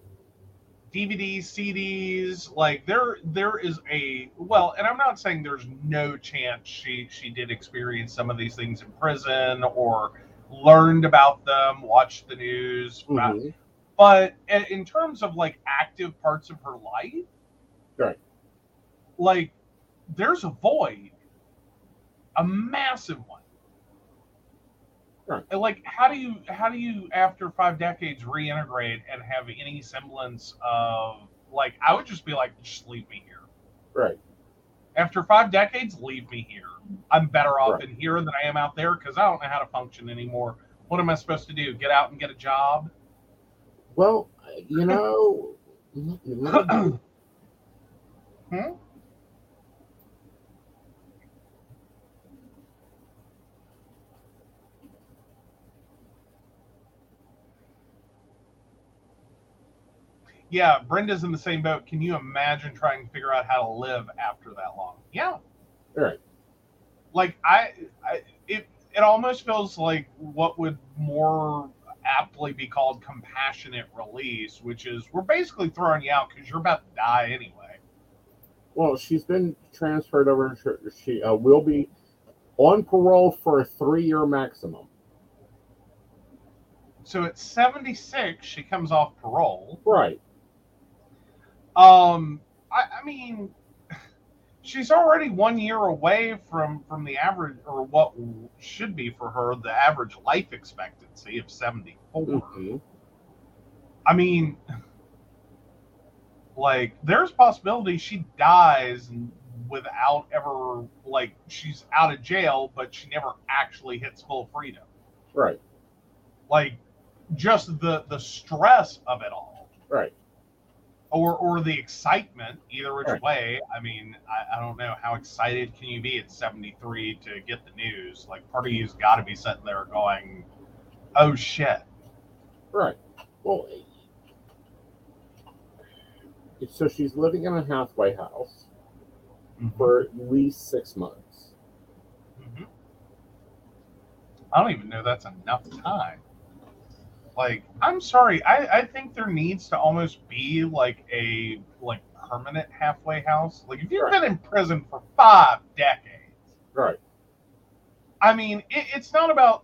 DVDs, CDs, like there there is a well, and I'm not saying there's no chance she she did experience some of these things in prison or learned about them, watched the news, Mhm. but in in terms of like active parts of her life, Right. like there's a void, a massive one. And like, how do you how do you after five decades reintegrate and have any semblance of like? I would just be like, just leave me here. Right. After five decades, leave me here. I'm better off Right. in here than I am out there because I don't know how to function anymore. What am I supposed to do? Get out and get a job? Well, you know, Hmm? Yeah, Brenda's in the same boat. Can you imagine trying to figure out how to live after that long? Yeah. Right. Like I, I it it almost feels like what would more aptly be called compassionate release, which is we're basically throwing you out because you're about to die anyway. well, she's been transferred over. She uh, will be on parole for a three-year maximum. So at 76, she comes off parole. Right. Um, I, I mean, she's already one year away from from the average, or what should be for her the average life expectancy of 74. Mhm. I mean, like, there's possibility she dies without ever like she's out of jail, but she never actually hits full freedom. Right. Like, just the the stress of it all. Right. Or or the excitement either which Right. way i mean I, I don't know how excited can you be at 73 to get the news like part of you's got to be sitting there going oh shit Right. Well, so she's living in a halfway house for at least six months. Mhm. i don't even know that's enough time like i'm sorry i i think there needs to almost be like a like permanent halfway house like if you've Right. been in prison for five decades Right. I mean, it, it's not about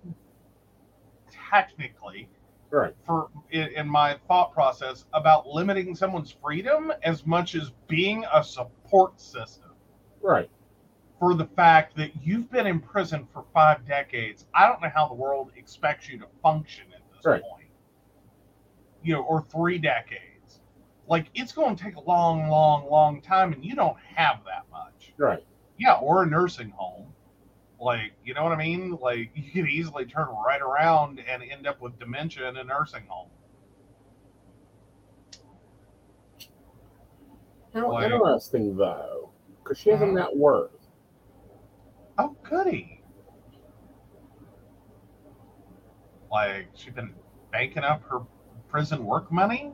technically, Right. for in, in my thought process, about limiting someone's freedom as much as being a support system Right. for the fact that you've been in prison for five decades. I don't know how the world expects you to function at this Right. point, you know, or three decades. Like it's going to take a long, long, long time, and you don't have that much. Right. Yeah, or a nursing home. Like, you know what I mean? Like, you can easily turn right around and end up with dementia in a nursing home. How Like- interesting, though, because she has a Mhm. net worth. Oh, goody. Like, she's been banking up her prison work money?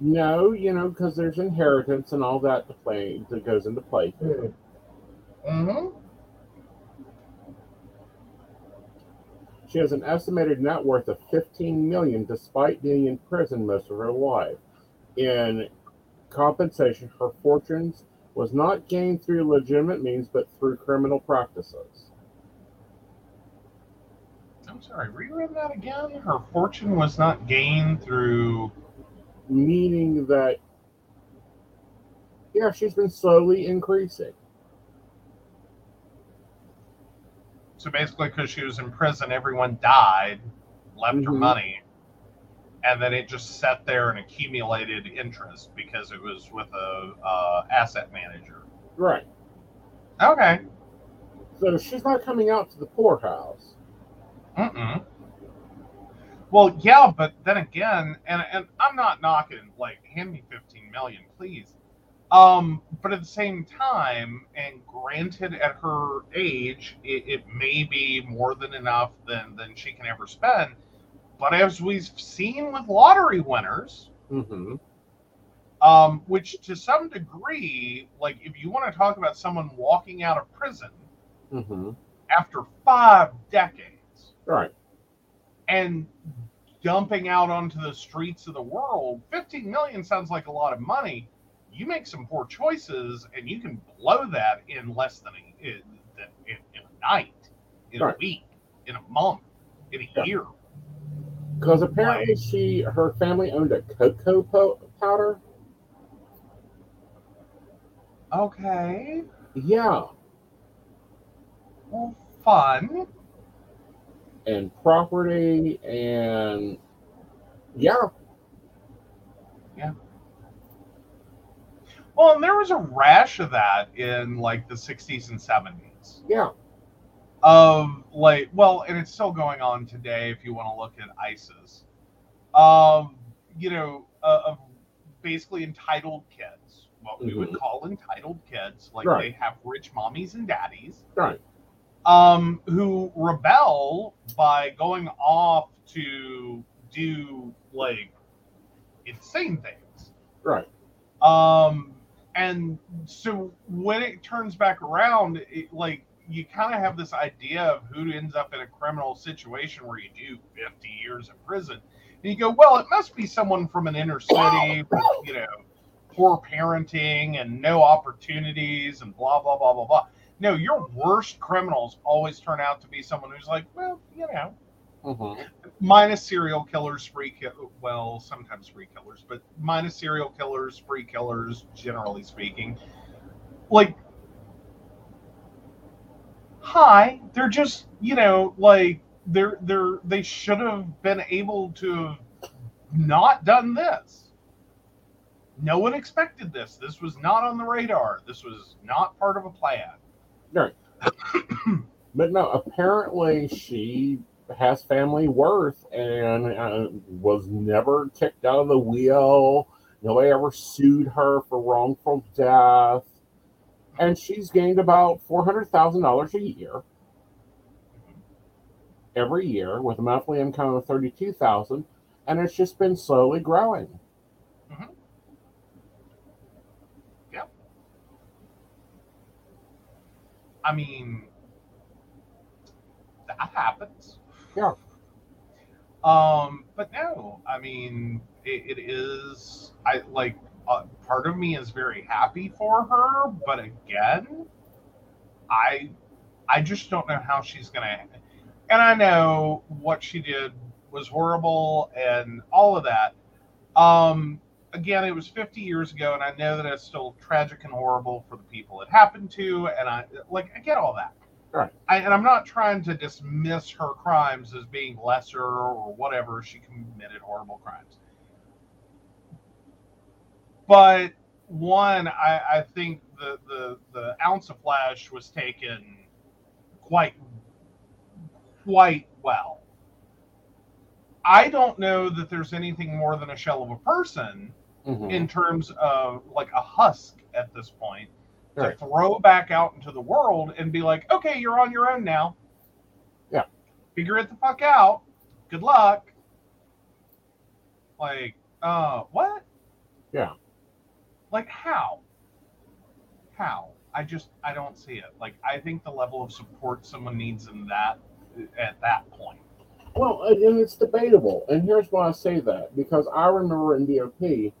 No, you know, because there's inheritance and all that to play that goes into play. Mm-hmm. She has an estimated net worth of 15 million, despite being in prison most of her life. In compensation, her fortunes was not gained through legitimate means, but through criminal practices. I'm sorry, reread that again? Her fortune was not gained through. Meaning that, yeah, she's been slowly increasing. So basically, because she was in prison, everyone died, left her Mhm. money, and then it just sat there and accumulated interest because it was with a uh, asset manager. Right. Okay. So she's not coming out to the poorhouse. Mm-mm. Well, yeah, but then again, and and I'm not knocking like hand me 15 million, please. Um, but at the same time, and granted, at her age, it, it may be more than enough than than she can ever spend. But as we've seen with lottery winners, Mm-hmm. um, which to some degree, like if you want to talk about someone walking out of prison Mm-hmm. after five decades, Right. and dumping out onto the streets of the world. 15 million sounds like a lot of money. You make some poor choices, and you can blow that in less than a in, in, in a night, in Right. a week, in a month, in a Yeah. year. Because apparently she, her family owned a cocoa po- powder. Okay, Yeah, well, fun. And property and yeah, Yeah. Well, and there was a rash of that in like the 60s and 70s. yeah, of like well and it's still going on today if you want to look at isis um you know uh, of basically entitled kids what we would Mhm. call entitled kids like Right. they have rich mommies and daddies right, um who rebel by going off to do like insane things right, um, and so when it turns back around, it, like you kind of have this idea of who ends up in a criminal situation where you do 50 years in prison. And you go, well, it must be someone from an inner city with, you know, poor parenting and no opportunities and blah, blah, blah, blah, blah. No, your worst criminals always turn out to be someone who's like, well, you know, hmm minus serial killers, spree kill well, sometimes spree killers, but minus serial killers, spree killers, generally speaking. Like, hi, they're just you know like they're they're they should have been able to have not done this. No one expected this. This was not on the radar. This was not part of a plan. But no, apparently she has family worth and uh, was never kicked out of the wheel. Nobody ever sued her for wrongful death. And she's gained about $400,000 a year every year with a monthly income of 32000 and it's just been slowly growing. I mean, that happens. Yeah. Um, but no, I mean, it, it is. I like. Uh, part of me is very happy for her, but again, I, I just don't know how she's gonna. And I know what she did was horrible and all of that. Um, again, it was 50 years ago, and I know that it's still tragic and horrible for the people it happened to, and I like I get all that. Right. I, and I'm not trying to dismiss her crimes as being lesser or whatever. She committed horrible crimes. But one, I, I think the, the the ounce of flesh was taken quite quite well. I don't know that there's anything more than a shell of a person Mhm. in terms of like a husk at this point to throw back out into the world and be like, okay, you're on your own now. Yeah. Figure it the fuck out. Good luck. Like, uh, what? Yeah. Like, how? How? I just, I don't see it. Like, I think the level of support someone needs in that, at that point. Well, and and it's debatable. And here's why I say that because I remember in DOP,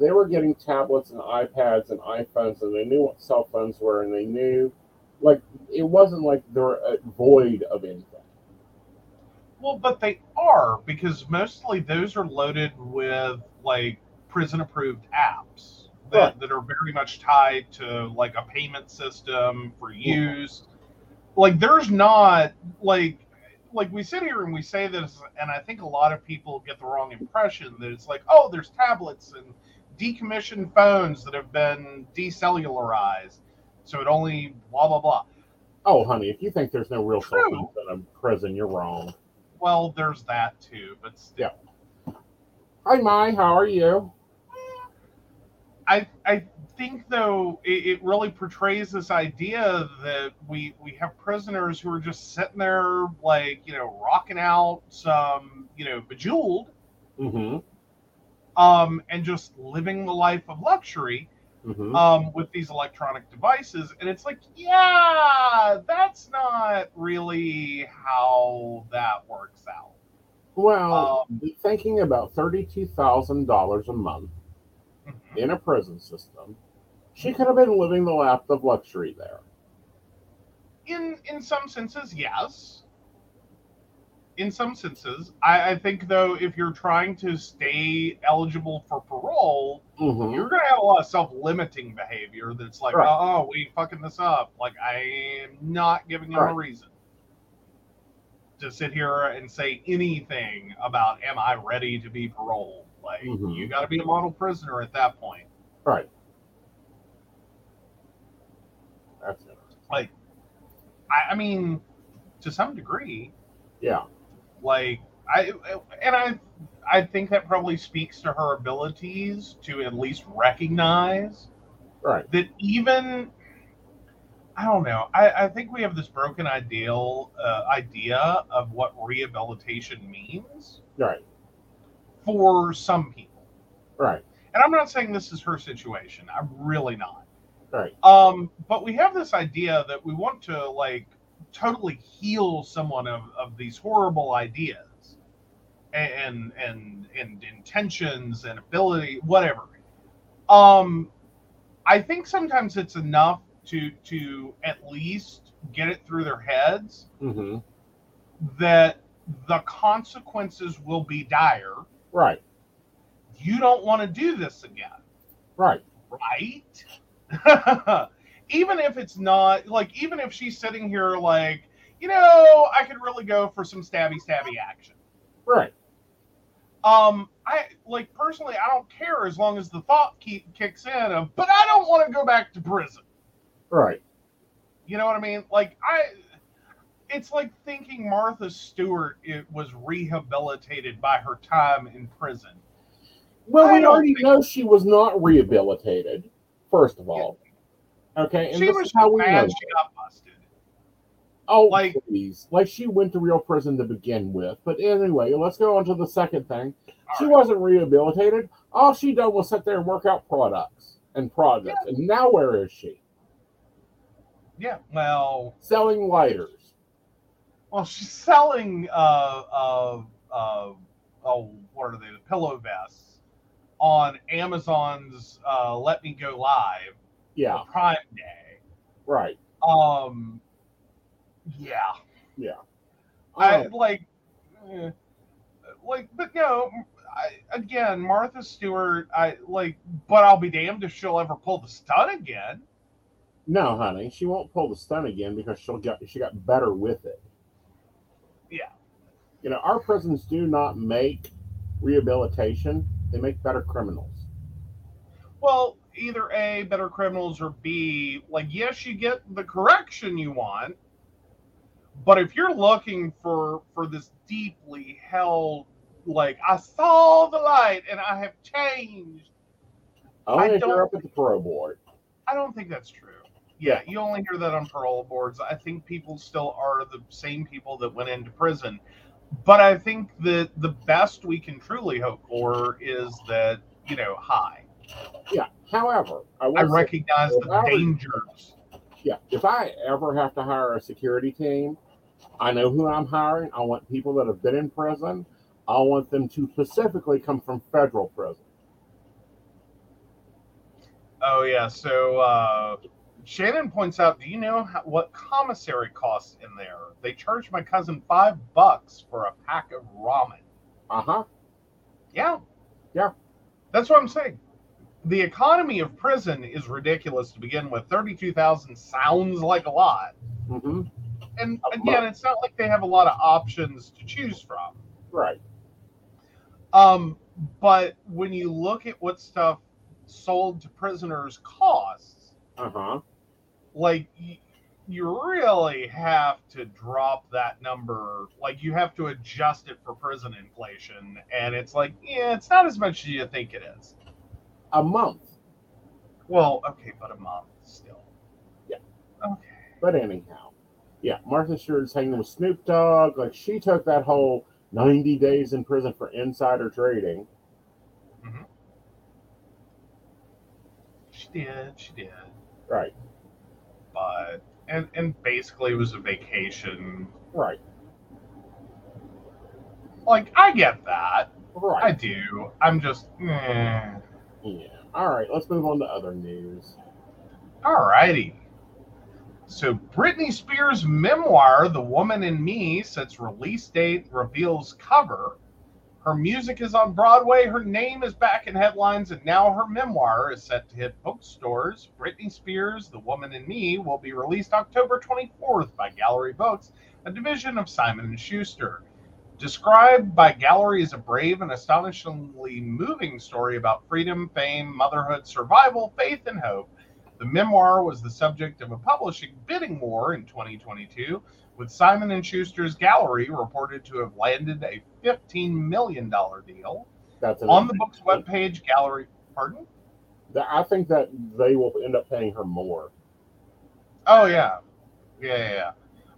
they were getting tablets and iPads and iPhones, and they knew what cell phones were, and they knew, like, it wasn't like they're uh, void of anything. Well, but they are because mostly those are loaded with like prison approved apps that, Right. that are very much tied to like a payment system for use. Like there's not like like we sit here and we say this and I think a lot of people get the wrong impression that it's like, oh, there's tablets and decommissioned phones that have been decellularized. So it only blah blah blah. Oh, honey, if you think there's no real True. phones in a prison, you're wrong. Well, there's that too, but still. Hi, Mai, how are you? I I think though it, it really portrays this idea that we we have prisoners who are just sitting there like you know rocking out some you know bejeweled Mm-hmm. Um and just living the life of luxury Mm-hmm. um with these electronic devices and it's like yeah that's not really how that works out Well, Um, thinking about thirty-two thousand dollars a month Mhm. in a prison system, she could have been living the life of luxury there. in in some senses, yes. In some senses, I, I think though, if you're trying to stay eligible for parole, Mm-hmm. you're gonna have a lot of self-limiting behavior. That's like, Right. oh, we fucking this up. Like, I am not giving them a reason to sit here and say anything about, am I ready to be paroled? Like, Mhm. you got to be a model prisoner at that point. Right. That's it. Like, I, I mean, to some degree, Yeah. Like I and I I think that probably speaks to her abilities to at least recognize Right. that even I don't know. I, I think we have this broken ideal uh, idea of what rehabilitation means Right. for some people. Right. And I'm not saying this is her situation. I'm really not. Right. Um, but we have this idea that we want to like totally heal someone of, of these horrible ideas and and and intentions and ability, whatever. Um, I think sometimes it's enough to to at least get it through their heads Mm-hmm. that the consequences will be dire. Right. You don't want to do this again. Right. right? even if it's not like, even if she's sitting here like, you know, I could really go for some stabby stabby action. Right. Um, I like personally, I don't care as long as the thought keep kicks in of, but I don't want to go back to prison. Right. You know what I mean? Like I, it's like thinking Martha Stewart it was rehabilitated by her time in prison. Well, I we already know she was not rehabilitated. First of all. Okay, and she this was is how we know. she got busted. Oh, like- please! Like she went to real prison to begin with. But anyway, let's go on to the second thing. She right. wasn't rehabilitated. All she done was sit there and work out products and projects. And now where is she? Yeah, well, Selling lighters. Well, she's selling uh uh uh oh what are they the pillow vests on Amazon's uh Let Me Go Live Yeah. Prime Day. Right. Um, yeah, Yeah. I Um, like eh, like but no. I, again, Martha Stewart. I like, but I'll be damned if she'll ever pull the stunt again. no, honey, she won't pull the stunt again because she'll get she got better with it. Yeah. You know, our prisons do not make rehabilitation; they make better criminals. Well, either A, better criminals, or B, like, yes, you get the correction you want, but if you're looking for for this deeply held, like, I saw the light and I have changed, Only if don't- up at the parole board. I don't think that's true. Yeah, you only hear that on parole boards. I think people still are the same people that went into prison. But I think that the best we can truly hope for is that, you know, hi. Yeah. However, I, I say- recognize the Well, dangers. yeah, if I ever have to hire a security team, I know who I'm hiring. I want people that have been in prison. I want them to specifically come from federal prison. Oh yeah. So uh, Shannon points out, do you know how, what commissary costs in there? They charged my cousin five bucks for a pack of ramen. Uh huh. Yeah. Yeah. That's what I'm saying. The economy of prison is ridiculous to begin with. Thirty-two thousand sounds like a lot, hmm and again, it's not like they have a lot of options to choose from. Right. Um, but when you look at what stuff sold to prisoners costs, Uh huh. like y- you really have to drop that number like you have to adjust it for prison inflation and it's like yeah it's not as much as you think it is A month. well okay but a month still Yeah. okay But anyhow, yeah, Martha Stewart's hanging with Snoop Dogg. Like she took that whole 90 days in prison for insider trading. she did she did Right. but and and basically it was a vacation Right. Like, I get that. Right. I do. I'm just, eh. Yeah. All right. Let's move on to other news. All righty. So Britney Spears' memoir, The Woman in Me, sets release date, reveals cover. Her music is on Broadway, her name is back in headlines, and now her memoir is set to hit bookstores. Britney Spears' The Woman in Me will be released October 24th by Gallery Books, a division of Simon Schuster. Described by Gallery as a brave and astonishingly moving story about freedom, fame, motherhood, survival, faith, and hope. The memoir was the subject of a publishing bidding war in 2022, with Simon and Schuster's Gallery reported to have landed a 15 million dollar deal. That's On the book's webpage, Gallery, pardon? I think that they will end up paying her more. Oh yeah, yeah, yeah.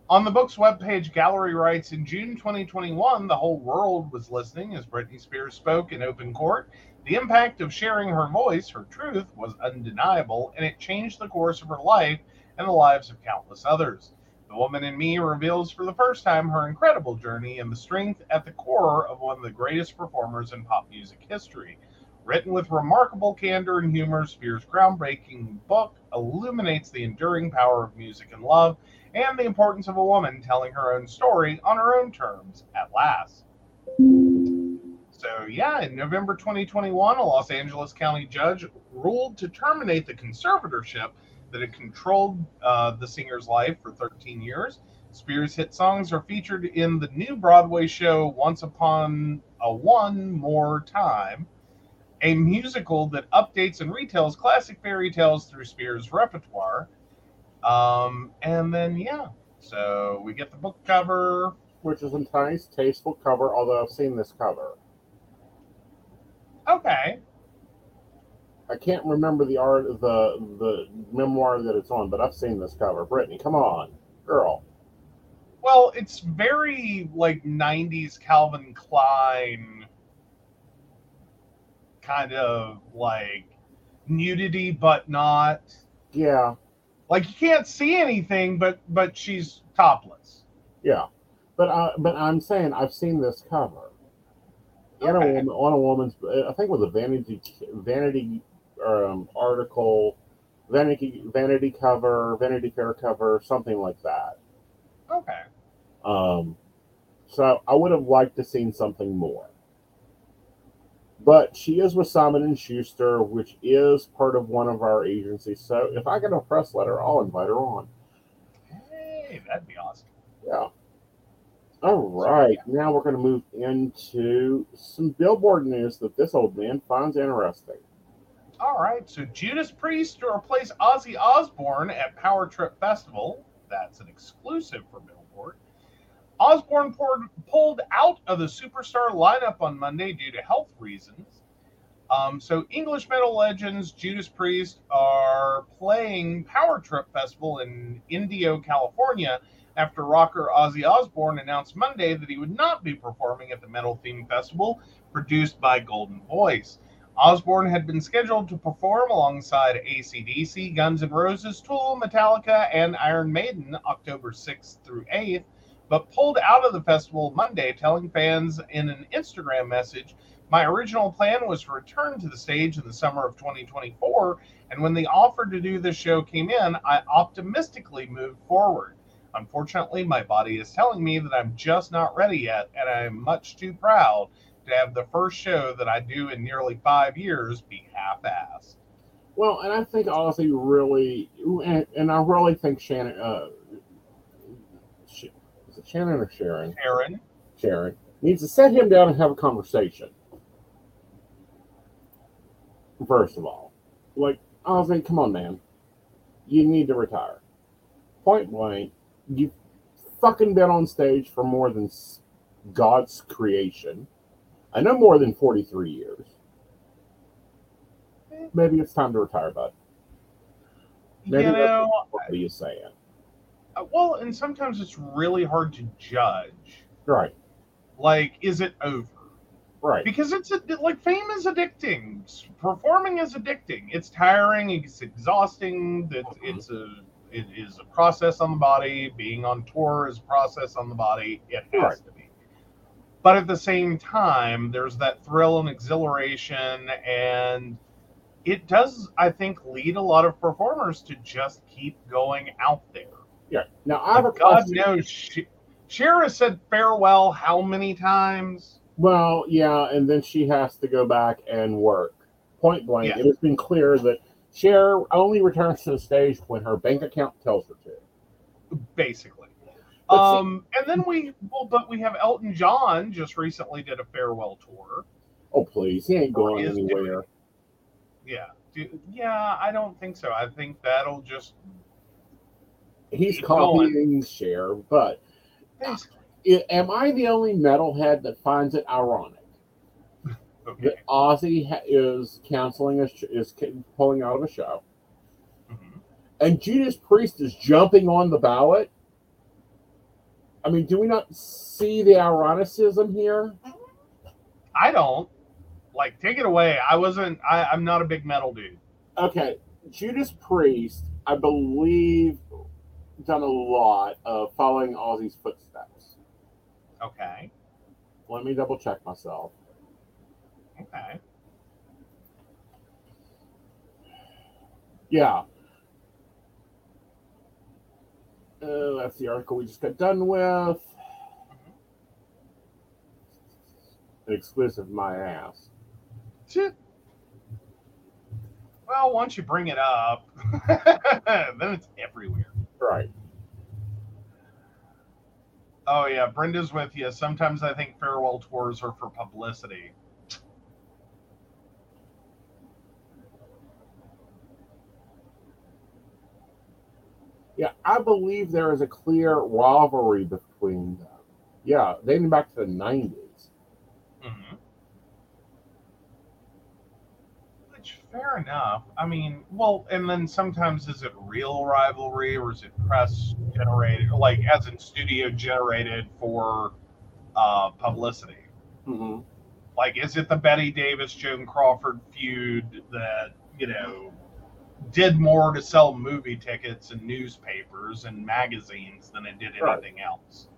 On the book's webpage, Gallery writes In June 2021, the whole world was listening as Britney Spears spoke in open court. The impact of sharing her voice, her truth, was undeniable, and it changed the course of her life and the lives of countless others. The Woman in Me reveals for the first time her incredible journey and the strength at the core of one of the greatest performers in pop music history. Written with remarkable candor and humor, Spears' groundbreaking book illuminates the enduring power of music and love and the importance of a woman telling her own story on her own terms at last. So, yeah, in November 2021, a Los Angeles County judge ruled to terminate the conservatorship that had controlled uh, the singer's life for 13 years. Spears' hit songs are featured in the new Broadway show Once Upon a One More Time, a musical that updates and retells classic fairy tales through Spears' repertoire. Um, and then, yeah, so we get the book cover. which is a nice, tasteful cover. Although I've seen this cover, Okay. I can't remember the art, the the memoir that it's on, but I've seen this cover. Britney, come on, girl. Well, it's very like 90s Calvin Klein kind of like nudity, but not. Yeah, Like you can't see anything, but but she's topless. yeah, but I, but I'm saying I've seen this cover. In a woman, on a woman's, I think it was a vanity vanity um, article, vanity vanity cover, vanity fair cover, something like that. Okay. Um, so I would have liked to seen something more. But she is with Simon and Schuster, which is part of one of our agencies. So if I get a press letter, I'll invite her on. Hey, that'd be awesome. Yeah. All right. Now we're going to move into some billboard news that this old man finds interesting. All right. So Judas Priest to replace Ozzy Osbourne at Power Trip Festival. That's an exclusive for Billboard. Osbourne poured, pulled out of the superstar lineup on Monday due to health reasons. Um, so English metal legends Judas Priest are playing Power Trip Festival in Indio, California, after rocker Ozzy Osbourne announced Monday that he would not be performing at the metal themed festival produced by Goldenvoice. Osbourne had been scheduled to perform alongside ACDC, Guns N' Roses, Tool, Metallica, and Iron Maiden October 6th through 8th, but pulled out of the festival Monday, telling fans in an Instagram message, My original plan was to return to the stage in the summer of 2024, and when the offer to do this show came in, I optimistically moved forward. Unfortunately, my body is telling me that I'm just not ready yet, and I am much too proud to have the first show that I do in nearly five years be half assed. Well, and I think Ozzy really, and, and I really think Shannon, uh, it Shannon or Sharon? Aaron, Sharon needs to set him down and have a conversation. First of all, like Ozzy, come on, man, you need to retire. Point blank, you fucking been on stage for more than God's creation. I know more than forty-three years. Maybe it's time to retire, bud. Maybe you that's What are you saying? Uh, well, and sometimes it's really hard to judge. Right, Like, is it over? right. Because it's a, like fame is addicting. Performing is addicting. It's tiring. It's exhausting. That Mhm. it's a it is a process on the body. Being on tour is a process on the body. It has Right. to be. but at the same time, there's that thrill and exhilaration, and it does, I think, lead a lot of performers to just keep going out there. Yeah. Now I have a God question. knows, she, Cher has said farewell how many times? Well, yeah, and then she has to go back and work. Point blank, Yeah. it has been clear that Cher only returns to the stage when her bank account tells her to. basically. But see- Um, and then we well, but we have Elton John just recently did a farewell tour. Oh, please, he ain't going anywhere. Yeah, Do- yeah, I don't think so. I think that'll just He's copying Cher, but basically i am I the only metalhead that finds it ironic okay. that Ozzy ha- is canceling a sh- is pulling out of a show, Mhm. and Judas Priest is jumping on the ballot? I mean, do we not see the ironicism here? I don't like take it away. I wasn't. I, I'm not a big metal dude. Okay, Judas Priest, I believe, done a lot of following Ozzy's footsteps. Okay, Let me double check myself. okay. Yeah. Uh, that's the article we just got done with. An exclusive, my ass. Shit. Well, once you bring it up, then it's everywhere. Right. Oh yeah, Brenda's with you. Sometimes I think farewell tours are for publicity. Yeah, I believe there is a clear rivalry between them. Yeah, dating back to the 90s. Mm-hmm. Which, fair enough. I mean, well, and then sometimes is it real rivalry or is it press generated, like as in studio generated for uh, publicity? Mm-hmm. Like, is it the Bette Davis Joan Crawford feud that you know did more to sell movie tickets and newspapers and magazines than it did Right. anything else?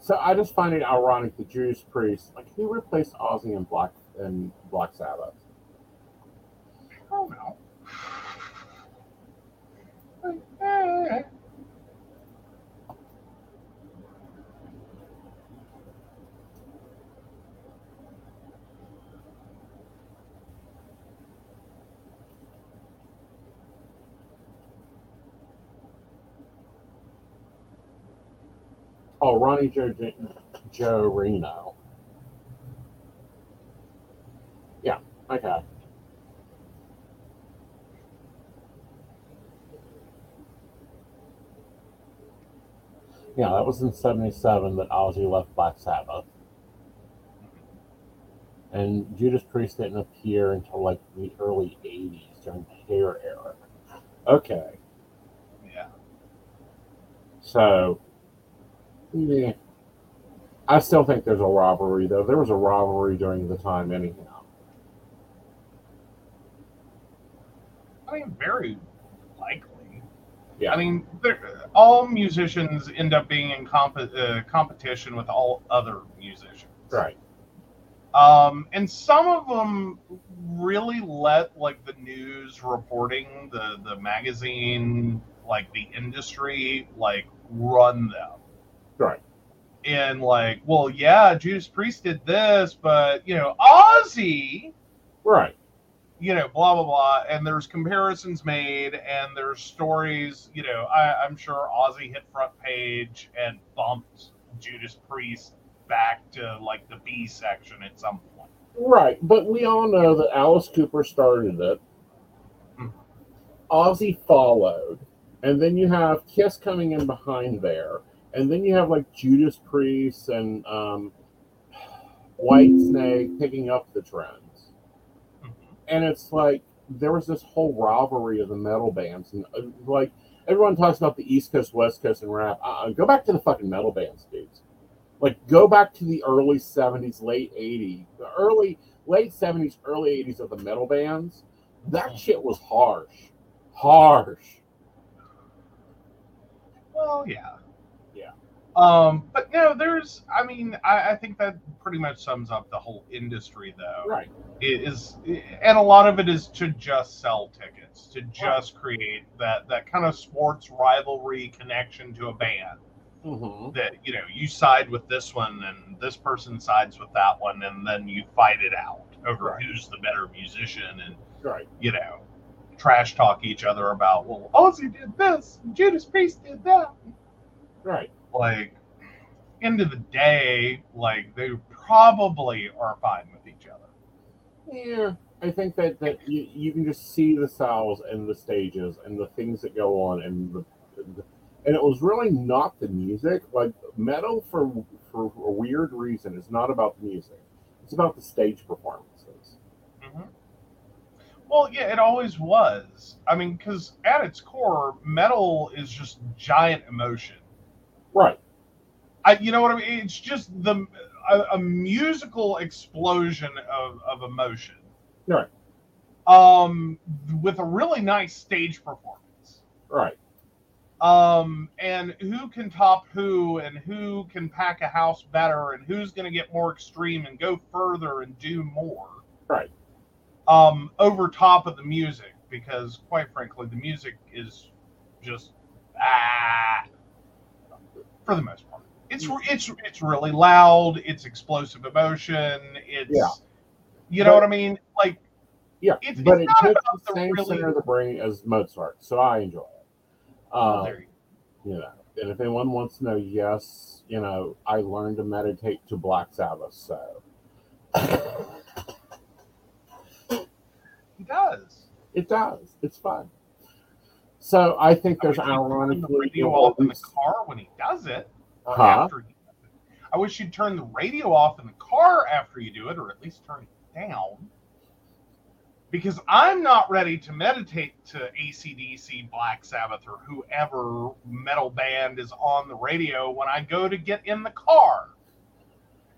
So I just find it ironic that Judas Priest, like, who replaced Ozzy in Black in Black Sabbath? Know. Eh. Oh, Ronnie Joe, Joe Reno. Yeah, okay. Yeah, that was in 77 that Ozzy left Black Sabbath. And Judas Priest didn't appear until like the early 80s during the hair era. Okay, Yeah. so yeah. I still think there's a rivalry, though. There was a rivalry during the time, anyhow. I mean, very likely. Yeah. I mean, all musicians end up being in comp- uh, competition with all other musicians. Right. Um, and some of them really let like the news reporting, the the magazine, like the industry, like run them. Right. And like, well, yeah, Judas Priest did this, but you know, Ozzy Right. You know, blah blah blah, and there's comparisons made, and there's stories. You know, I, I'm sure Ozzy hit front page and bumped Judas Priest back to like the B section at some point. Right. But we all know that Alice Cooper started it. Mhm. Ozzy followed. And then you have Kiss coming in behind there. And then you have like Judas Priest and um, Whitesnake picking up the trends. And it's like there was this whole rivalry of the metal bands, and uh, like everyone talks about the East Coast, West Coast, and rap. Uh, go back to the fucking metal bands, dudes. Like go back to the early '70s, late '80s, the early late '70s, early '80s of the metal bands. That shit was harsh, harsh. Well, yeah, Um, but no, there's. I mean, I, I think that pretty much sums up the whole industry, though. Right. It is, and a lot of it is to just sell tickets, to just create that that kind of sports rivalry connection to a band. Mm-hmm. That you know, you side with this one, and this person sides with that one, and then you fight it out over Right. who's the better musician, and Right. you know, trash talk each other about, well, Ozzy did this, and Judas Priest did that Right. Like end of the day, like they probably are fine with each other. Yeah, I think that that you, you can just see the styles and the stages and the things that go on and the, the and it was really not the music. Like metal for for a weird reason is not about the music. It's about the stage performances. Mm-hmm. Well, yeah, it always was. I mean, because at its core, metal is just giant emotion. Right. I, you know what I mean? It's just the a, a musical explosion of, of emotion. Right. Um, with a really nice stage performance. Right. um and who can top who and who can pack a house better and who's going to get more extreme and go further and do more Right. um over top of the music because quite frankly the music is just ah for the most part it's it's it's really loud it's explosive emotion it's Yeah. you know But- what i mean like Yeah. It's- but it's it about the the same really- center of the brain as Mozart, so I enjoy it. oh, Uh, there you you know, and if anyone wants to know, yes, you know, I learned to meditate to Black Sabbath, so he does it does. It's fun. So I think there's I wish he'd turn the ironically radio off in the car when he does it. or Huh? After he does it. I wish you'd turn the radio off in the car after you do it, or at least turn it down. Because I'm not ready to meditate to ACDC, Black Sabbath, or whoever metal band is on the radio when I go to get in the car.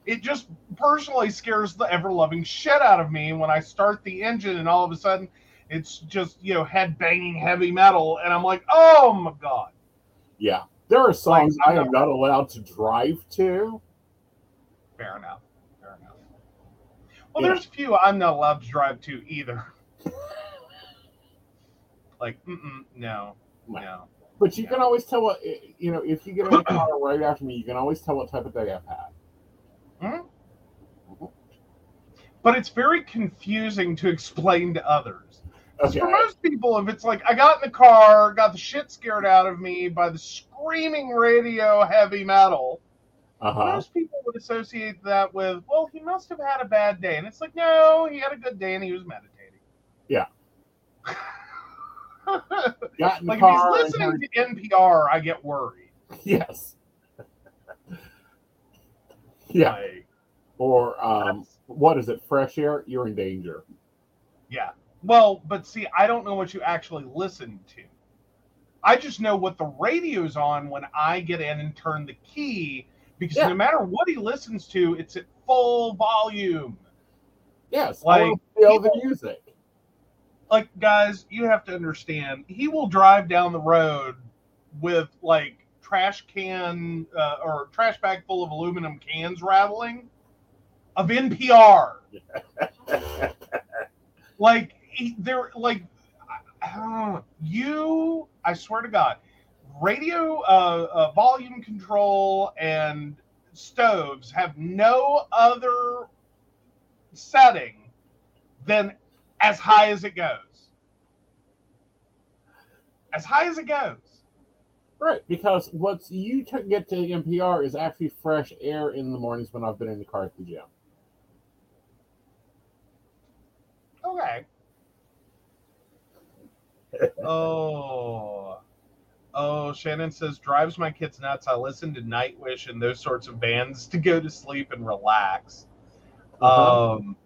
It just personally scares the ever loving shit out of me when I start the engine and all of a sudden it's just, you know, head banging heavy metal. And I'm like, oh my God. yeah, there are songs Like, I am not allowed to drive to. Fair enough. Fair enough. Well, Yeah. there's a few I'm not allowed to drive to either. like, mm-mm, no, no. But you can always tell what you know if you get in the car right after me. You can always tell what type of day I've had. hmm But it's very confusing to explain to others. 'Cause Okay, For most people, if it's like I got in the car, got the shit scared out of me by the screaming radio heavy metal, uh huh. most people would associate that with, well, he must have had a bad day. And it's like, no, he had a good day and he was meditating. Yeah. Got in the like car. if he's listening to NPR, I get worried. yes. Yeah. Like, Or um, what is it? Fresh air. You're in danger. yeah. Well, but see, I don't know what you actually listen to. I just know what the radio's on when I get in and turn the key because Yeah. no matter what he listens to, it's at full volume. Yes. Like, I the music. Like, guys, you have to understand, he will drive down the road with like trash can uh, or trash bag full of aluminum cans rattling of NPR. like they're like uh, you i swear to god radio uh, uh, volume control and stoves have no other setting than as high as it goes. As high as it goes. Right, because what you t- get to NPR is actually fresh air in the mornings when I've been in the car at the gym. okay oh. Oh shannon says drives my kids nuts. I listen to nightwish and those sorts of bands to go to sleep and relax. Uh-huh. um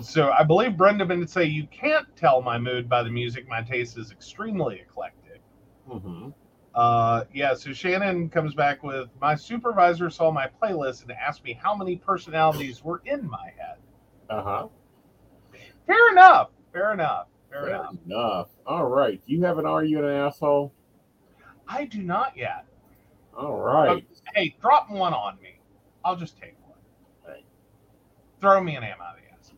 so i believe brenda would say you can't tell my mood by the music. My taste is extremely eclectic. Hmm uh yeah so shannon comes back with my supervisor saw my playlist and asked me how many personalities were in my head. Uh huh. fair enough. Fair enough fair enough enough. All right. Do you have an Are You an Asshole? I do not yet. All right. Um, hey, drop one on me. I'll just take one. Right. Throw me an M out of the ass.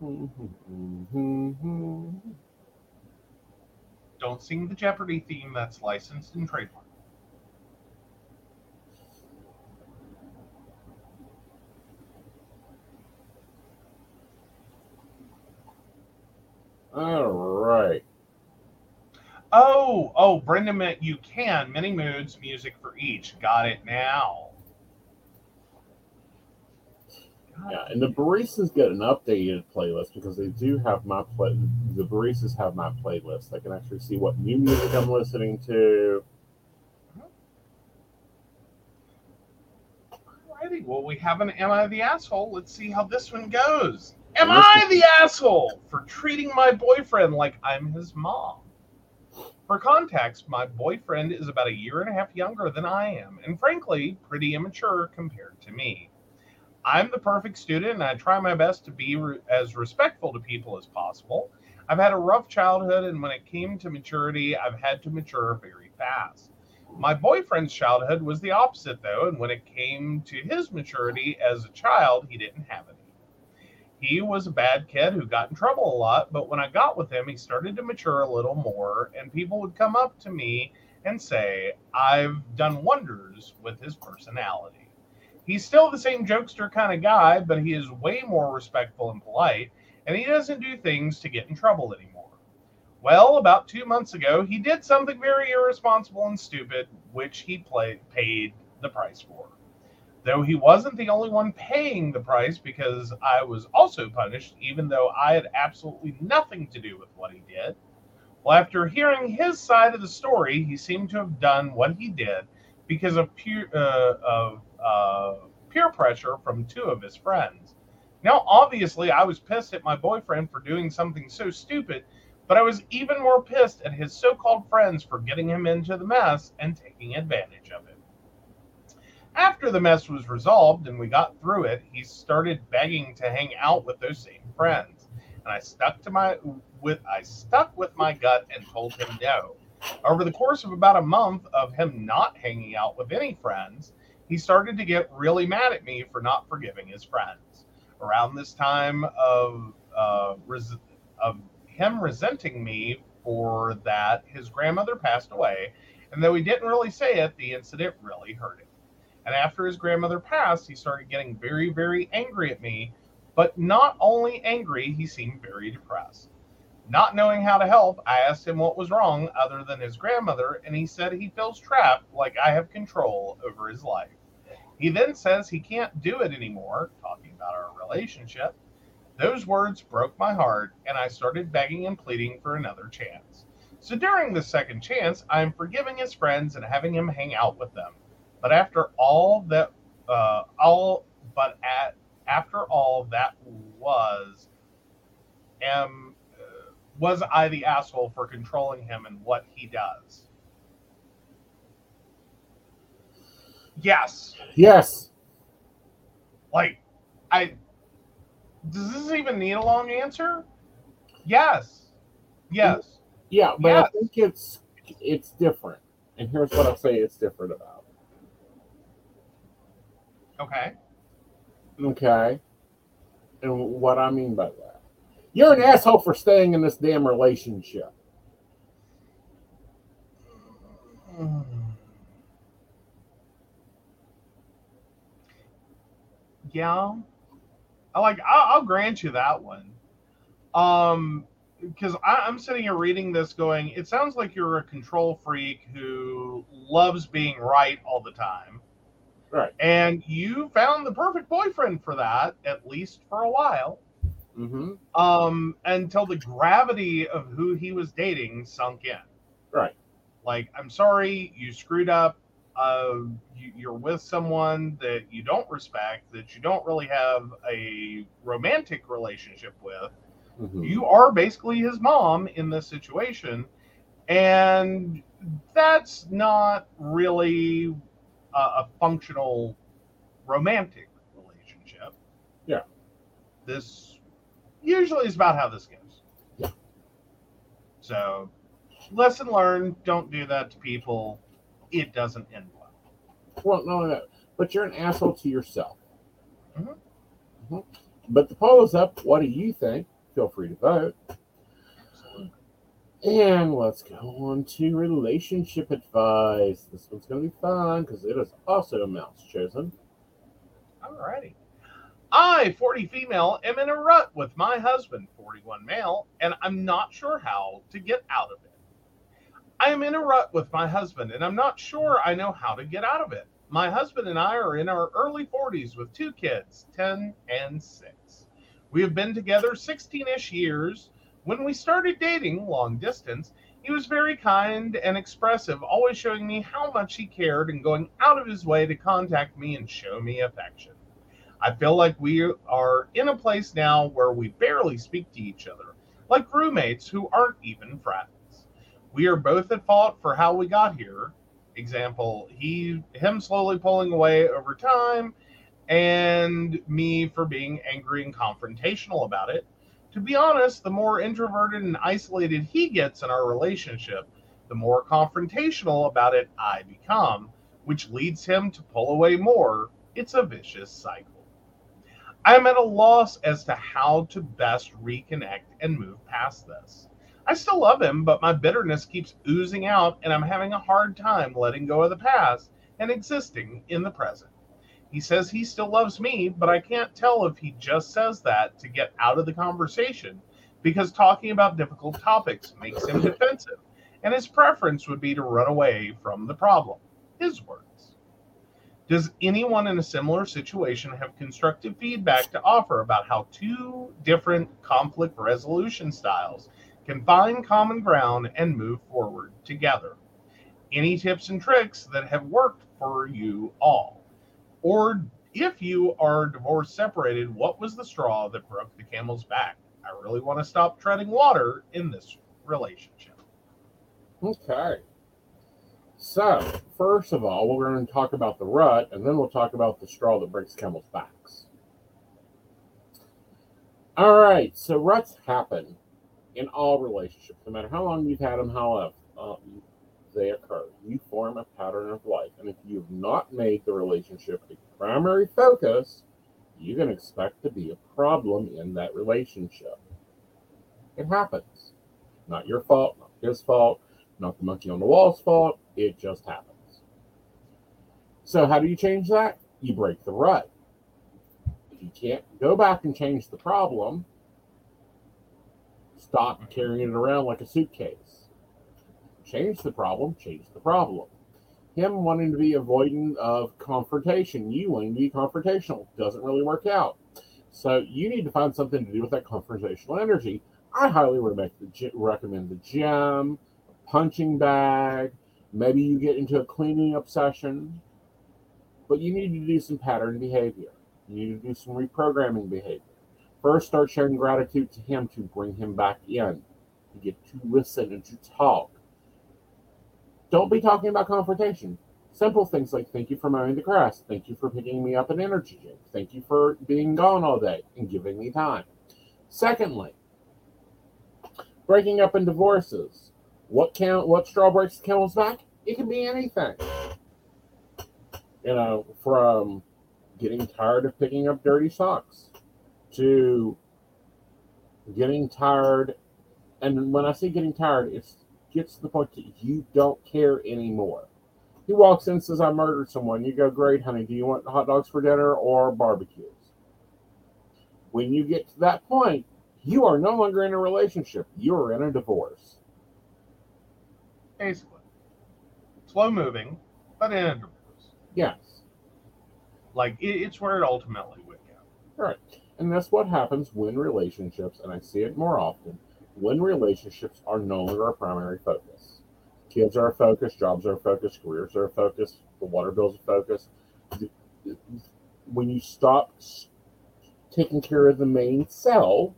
Don't sing the Jeopardy theme that's licensed and trademarked. All right. Oh, oh, Brenda meant you can. Many moods, music for each. Got it now. Yeah, and the baristas get an updated playlist because they do have my play. The baristas have my playlist. I can actually see what new music I'm listening to. Alrighty, well, we have an Am I the Asshole? Let's see how this one goes. Am I the asshole for treating my boyfriend like I'm his mom? For context, my boyfriend is about a year and a half younger than I am, and frankly, pretty immature compared to me. I'm the perfect student, and I try my best to be re- as respectful to people as possible. I've had a rough childhood, and when it came to maturity, I've had to mature very fast. My boyfriend's childhood was the opposite, though, and when it came to his maturity as a child, he didn't have any. He was a bad kid who got in trouble a lot, but when I got with him, he started to mature a little more, and people would come up to me and say, I've done wonders with his personality. He's still the same jokester kind of guy, but he is way more respectful and polite, and he doesn't do things to get in trouble anymore. Well, about two months ago, he did something very irresponsible and stupid, which he play, paid the price for. Though he wasn't the only one paying the price because I was also punished, even though I had absolutely nothing to do with what he did. Well, after hearing his side of the story, he seemed to have done what he did because of peer, uh, of, uh, peer pressure from two of his friends. Now, obviously, I was pissed at my boyfriend for doing something so stupid, but I was even more pissed at his so called friends for getting him into the mess and taking advantage of it. After the mess was resolved and we got through it, he started begging to hang out with those same friends. And I stuck to my with I stuck with my gut and told him no. Over the course of about a month of him not hanging out with any friends, he started to get really mad at me for not forgiving his friends. Around this time of uh, res- of him resenting me for that, his grandmother passed away, and though he didn't really say it, the incident really hurt him. And after his grandmother passed, he started getting very, very angry at me. But not only angry, he seemed very depressed. Not knowing how to help, I asked him what was wrong other than his grandmother, and he said he feels trapped like I have control over his life. He then says he can't do it anymore, talking about our relationship. Those words broke my heart, and I started begging and pleading for another chance. So during the second chance, I'm forgiving his friends and having him hang out with them. But after all that, uh, all but at after all that was, am uh, was I the asshole for controlling him and what he does? Yes. Yes. Like, I. Does this even need a long answer? Yes. Yes. Yeah, but Yes. I think it's it's different. And here's what I'll say it's different about. Okay. Okay. And what I mean by that. You're an asshole for staying in this damn relationship. Yeah. I like. I'll, I'll grant you that one. Um, because I'm sitting here reading this, going, it sounds like you're a control freak who loves being right all the time. Right. And you found the perfect boyfriend for that, at least for a while. Mm-hmm. um, until the gravity of who he was dating sunk in. Right. Like, I'm sorry, you screwed up. Uh, you, you're with someone that you don't respect, that you don't really have a romantic relationship with. Mm-hmm. You are basically his mom in this situation, and that's not really a, a functional romantic relationship. Yeah. This usually is about how this goes. Yeah. So, lesson learned: don't do that to people. It doesn't end well. Well, only that, but you're an asshole to yourself. Mhm. Mhm. But the poll is up. What do you think? Feel free to vote. And let's go on to relationship advice. This one's going to be fun because it is also mouse chosen. Alrighty. I, 40 female, am in a rut with my husband, 41 male, and I'm not sure how to get out of it. I am in a rut with my husband, and I'm not sure I know how to get out of it. My husband and I are in our early 40s with two kids, 10 and 6. We have been together 16 ish years. When we started dating long distance, he was very kind and expressive, always showing me how much he cared and going out of his way to contact me and show me affection. I feel like we are in a place now where we barely speak to each other, like roommates who aren't even friends. We are both at fault for how we got here. Example, he him slowly pulling away over time and me for being angry and confrontational about it. To be honest, the more introverted and isolated he gets in our relationship, the more confrontational about it I become, which leads him to pull away more. It's a vicious cycle. I am at a loss as to how to best reconnect and move past this. I still love him, but my bitterness keeps oozing out, and I'm having a hard time letting go of the past and existing in the present. He says he still loves me, but I can't tell if he just says that to get out of the conversation because talking about difficult topics makes him defensive, and his preference would be to run away from the problem. His words. Does anyone in a similar situation have constructive feedback to offer about how two different conflict resolution styles can find common ground and move forward together? Any tips and tricks that have worked for you all? Or if you are divorced separated, what was the straw that broke the camel's back? I really want to stop treading water in this relationship. Okay. So, first of all, we're going to talk about the rut, and then we'll talk about the straw that breaks camel's backs. All right. So, ruts happen in all relationships, no matter how long you've had them, how um, they occur. You form a pattern of life, and if you've not made the relationship a primary focus, you can expect to be a problem in that relationship. It happens. Not your fault, not his fault, not the monkey on the wall's fault. It just happens. So, how do you change that? You break the rut. If you can't go back and change the problem, stop carrying it around like a suitcase. Change the problem, change the problem. Him wanting to be avoidant of confrontation, you wanting to be confrontational, doesn't really work out. So, you need to find something to do with that confrontational energy. I highly recommend the gym, punching bag. Maybe you get into a cleaning obsession, but you need to do some pattern behavior. You need to do some reprogramming behavior. First, start showing gratitude to him to bring him back in, to get to listen and to talk. Don't be talking about confrontation. Simple things like thank you for mowing the grass, thank you for picking me up an energy drink, thank you for being gone all day and giving me time. Secondly, breaking up in divorces. What count? What straw breaks the camel's back? It can be anything. You know, from getting tired of picking up dirty socks to getting tired. And when I say getting tired, it gets to the point that you don't care anymore. He walks in and says, I murdered someone. You go, Great, honey. Do you want hot dogs for dinner or barbecues? When you get to that point, you are no longer in a relationship. You are in a divorce. Basically. Slow moving, but in a divorce. Yes. Like, it, it's where it ultimately would go. Right. And that's what happens when relationships, and I see it more often, when relationships are no longer a primary focus. Kids are a focus, jobs are a focus, careers are a focus, the water bill's are a focus. When you stop taking care of the main cell,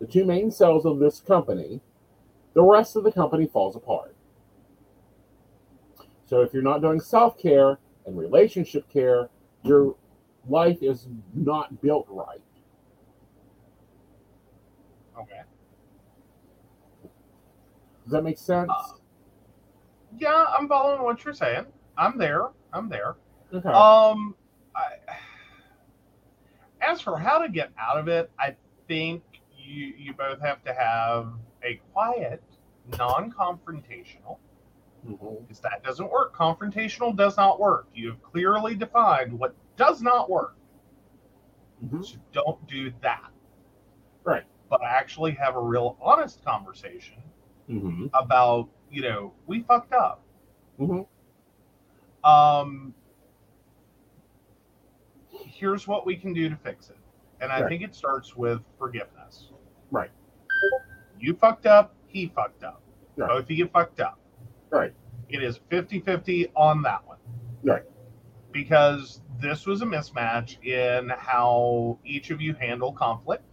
the two main cells of this company, the rest of the company falls apart. So if you're not doing self care and relationship care, your life is not built right. Does that make sense? Uh, Yeah, I'm following what you're saying. I'm there. I'm there. okay. Um, I, as for how to get out of it, I think you you both have to have a quiet, non-confrontational, Mhm. because that doesn't work. Confrontational does not work. You have clearly defined what does not work. Mhm. So don't do that. Right. But actually have a real honest conversation Mhm. about, you know, we fucked up. Mhm. Um, here's what we can do to fix it. And I Right. think it starts with forgiveness. Right. You fucked up, he fucked up. Right. Both of you fucked up. Right. It is 50 50 on that one. Right. Because this was a mismatch in how each of you handle conflict.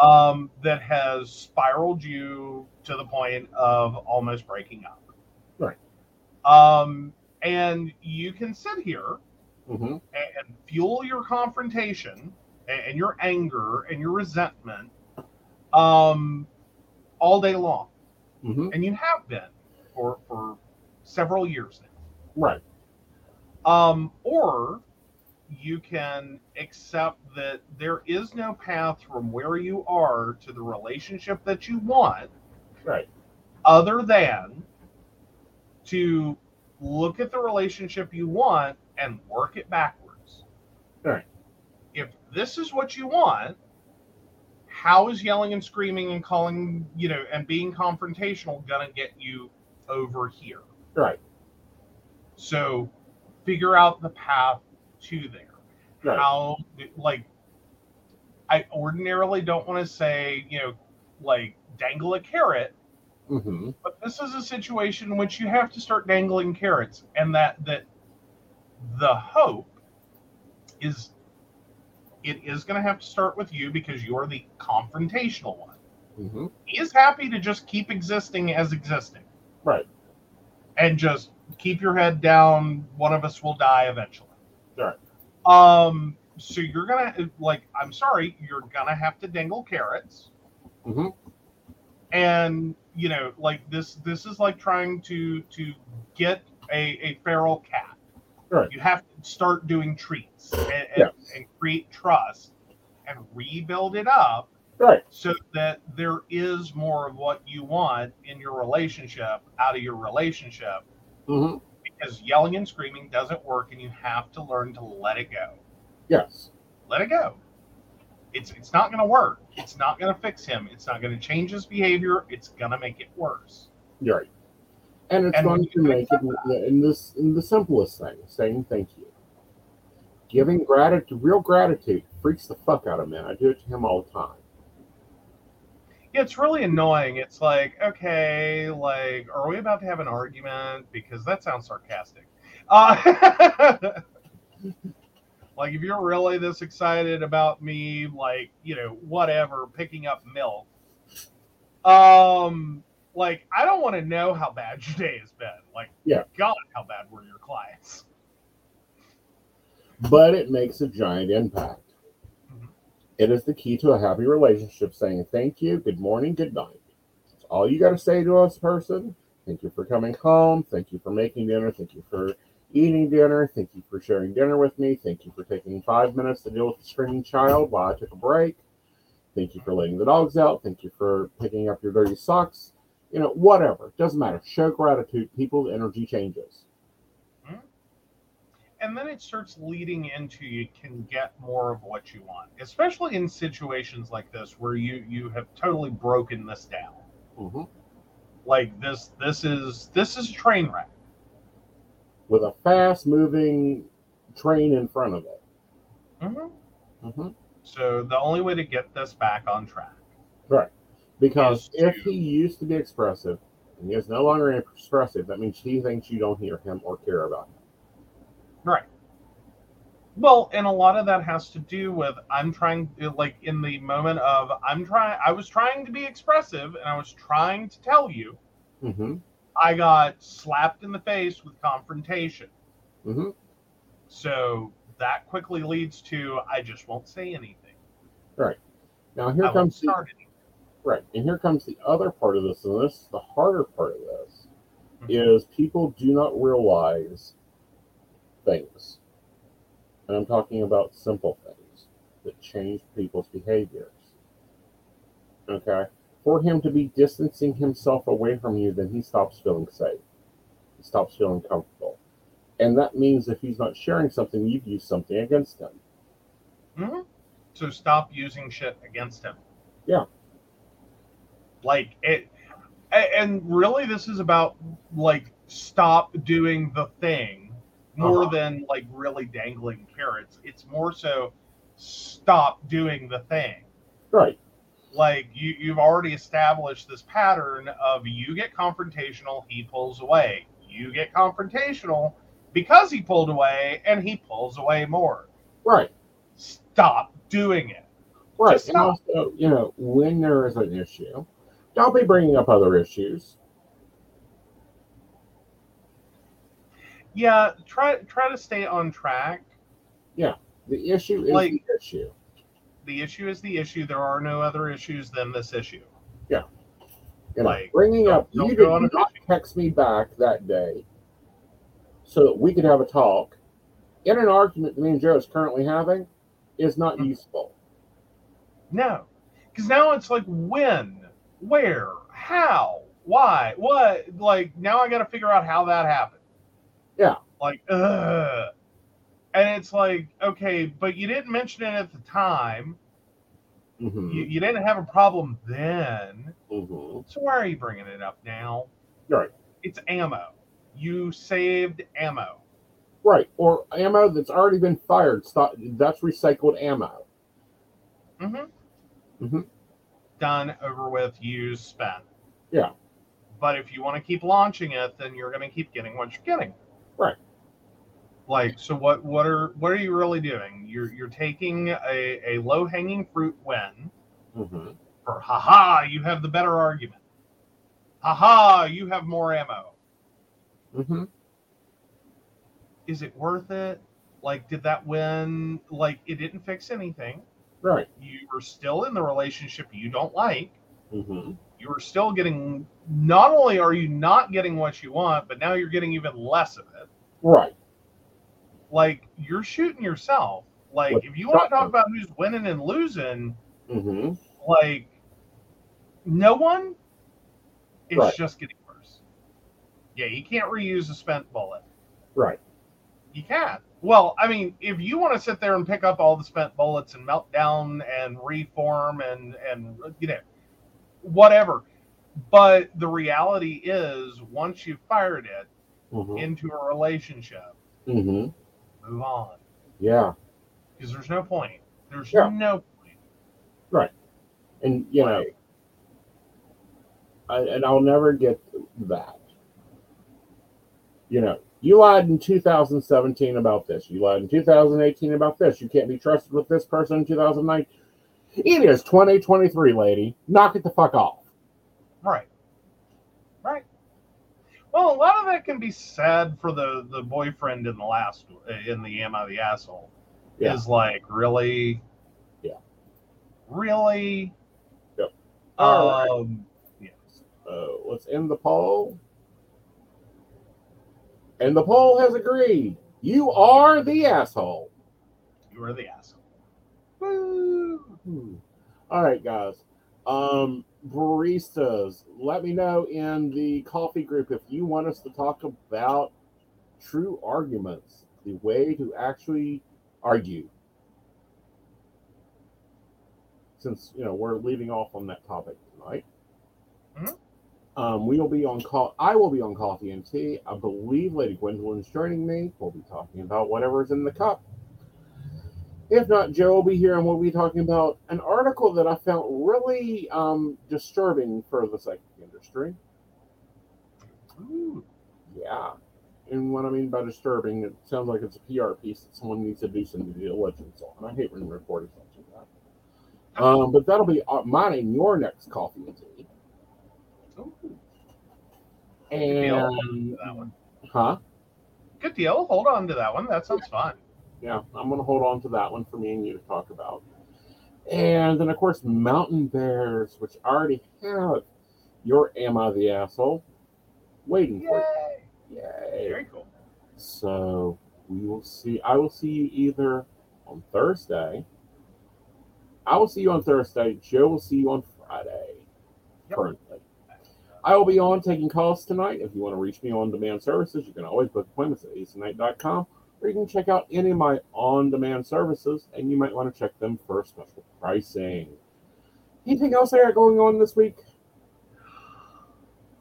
Um, that has spiraled you to the point of almost breaking up. Right. Um, and you can sit here Mhm. and, and fuel your confrontation and, and your anger and your resentment um, all day long. Mhm. And you have been for, for several years now. Right. Um, or you can accept that there is no path from where you are to the relationship that you want Right. other than to look at the relationship you want and work it backwards. Right. If this is what you want, how is yelling and screaming and calling, you know, and being confrontational gonna get you over here? Right. So figure out the path to there. Right. How, like, I ordinarily don't want to say, you know, like dangle a carrot, Mm-hmm. but this is a situation in which you have to start dangling carrots, and that that the hope is it is going to have to start with you because you're the confrontational one. Mm-hmm. He is happy to just keep existing as existing Right. and just keep your head down. One of us will die eventually. Right. Um. So you're gonna like. I'm sorry. You're gonna have to dangle carrots. Mhm. And you know, like this. This is like trying to to get a a feral cat. Right. You have to start doing treats and, and, Yes. and create trust and rebuild it up Right. so that there is more of what you want in your relationship out of your relationship Mm-hmm. Because yelling and screaming doesn't work and you have to learn to let it go Yes. let it go it's it's not going to work it's not going to fix him it's not going to change his behavior it's going to make it worse You're right. And it's And going to make it in this in the simplest thing, saying thank you. Giving gratitude real gratitude freaks the fuck out of me. I do it to him all the time. It's really annoying. It's like okay like are we about to have an argument? Because that sounds sarcastic. Uh, like if you're really this excited about me like you know whatever picking up milk um like i don't want to know how bad your day has been. Like Yeah. god how bad were your clients. But it makes a giant impact. It is the key to a happy relationship saying thank you, good morning, good night. That's all you got to say to us, person. Thank you for coming home. Thank you for making dinner. Thank you for eating dinner. Thank you for sharing dinner with me. Thank you for taking five minutes to deal with the screaming child while I took a break. Thank you for letting the dogs out. Thank you for picking up your dirty socks. You know, whatever. Doesn't matter. Show gratitude. People's energy changes. And then it starts leading into you can get more of what you want especially in situations like this where you you have totally broken this down hmm like this this is this is a train wreck With a fast moving train in front of it. mm-hmm. Mm-hmm. so the only way to get this back on track Right. Because if to- he used to be expressive and he is no longer expressive, that means he thinks you don't hear him or care about him. Right well and a lot of that has to do with i'm trying like in the moment of i'm trying i was trying to be expressive and i was trying to tell you Mm-hmm. i got slapped in the face with confrontation Mm-hmm. So that quickly leads to I just won't say anything. Right. Now I here won't comes the, anything. Right. And here comes the other part of this, and this is the harder part of this, Mhm. is people do not realize things. And I'm talking about simple things that change people's behaviors. Okay? For him to be distancing himself away from you, then he stops feeling safe. He stops feeling comfortable. And that means if he's not sharing something, you've used something against him. Mhm. So stop using shit against him. Yeah. Like it, and really, this is about like stop doing the thing more Uh-huh. than like really dangling carrots. It's more so stop doing the thing. Right. Like you, you've already established this pattern of you get confrontational, he pulls away. You get confrontational because he pulled away, and he pulls away more. Right. Stop doing it. Right. And also, you know, when there is an issue, don't be bringing up other issues. Yeah, try try to stay on track. Yeah, the issue is Like- the issue. The issue is the issue. There are no other issues than this issue. Know, like, bringing up, don't you did not text me back that day so that we could have a talk in an argument that me and Joe is currently having is not Mhm. useful. No, because now it's like when, where, how, why, what. Like now I got to figure out how that happened. Yeah. Like, ugh. And it's like, okay, but you didn't mention it at the time. hmm You, you didn't have a problem then. hmm So why are you bringing it up now? Right. It's ammo. You saved ammo. Right. Or ammo that's already been fired. Stop. That's recycled ammo. Mm-hmm. Mhm. Done, over with, used, spent. Yeah. But if you want to keep launching it, then you're going to keep getting what you're getting. Right. Like, so what? What are what are you really doing? You're you're taking a, a low hanging fruit win hmm for haha, you have the better argument. Haha, you have more ammo. hmm Is it worth it? Like, did that win? Like, it didn't fix anything. Right. You were still in the relationship you don't like. hmm you are still getting not only are you not getting what you want but now you're getting even less of it. Right. like you're shooting yourself. Like What- if you want to talk about who's winning and losing hmm like no one it's Right. just getting worse. Yeah you can't reuse a spent bullet. Right. you can't well i mean if you want to sit there and pick up all the spent bullets and melt down and reform and and you know whatever but the reality is once you've fired it hmm into a relationship hmm move on Yeah. because there's no point there's Yeah. no point. Right. And you know, I, and I'll never get that. You know, you lied in 2017 about this. You lied in 2018 about this. You can't be trusted with this person in 2009. It is 2023, lady. Knock it the fuck off. right right well a lot of that can be said for the the boyfriend in the last in the am I the asshole Yeah. is like really Yeah. really Yep. All right. um Uh, let's end the poll. And the poll has agreed. You are the asshole. you are the asshole Woo. All right, guys. Um, baristas, let me know in the coffee group if you want us to talk about true arguments, the way to actually argue. Since you know we're leaving off on that topic tonight. Mhm. Um, we will be on call. I will be on coffee and tea. I believe Lady Gwendolyn's joining me. We'll be talking about whatever's in the cup. If not, Joe will be here and we'll be talking about an article that I found really um, disturbing for the psychic industry. Ooh. Yeah. And what I mean by disturbing, it sounds like it's a PR piece that someone needs to do some due diligence on. I hate when reporters don't do that. Um, but that'll be uh, mine and your next coffee and tea. Ooh. And, that one huh? good deal hold on to that one that sounds fun Yeah, I'm going to hold on to that one for me and you to talk about. And then, of course, Mountain Bears, which already have your Am I the Asshole waiting for you. Yay. Very cool. So we will see. I will see you either on Thursday. I will see you on Thursday. Joe will see you on Friday. Yep. Currently, I will be on taking calls tonight. If you want to reach me on demand services, you can always book appointments at aesonknight.com or you can check out any of my on demand services and you might want to check them for special pricing. Anything else got going on this week?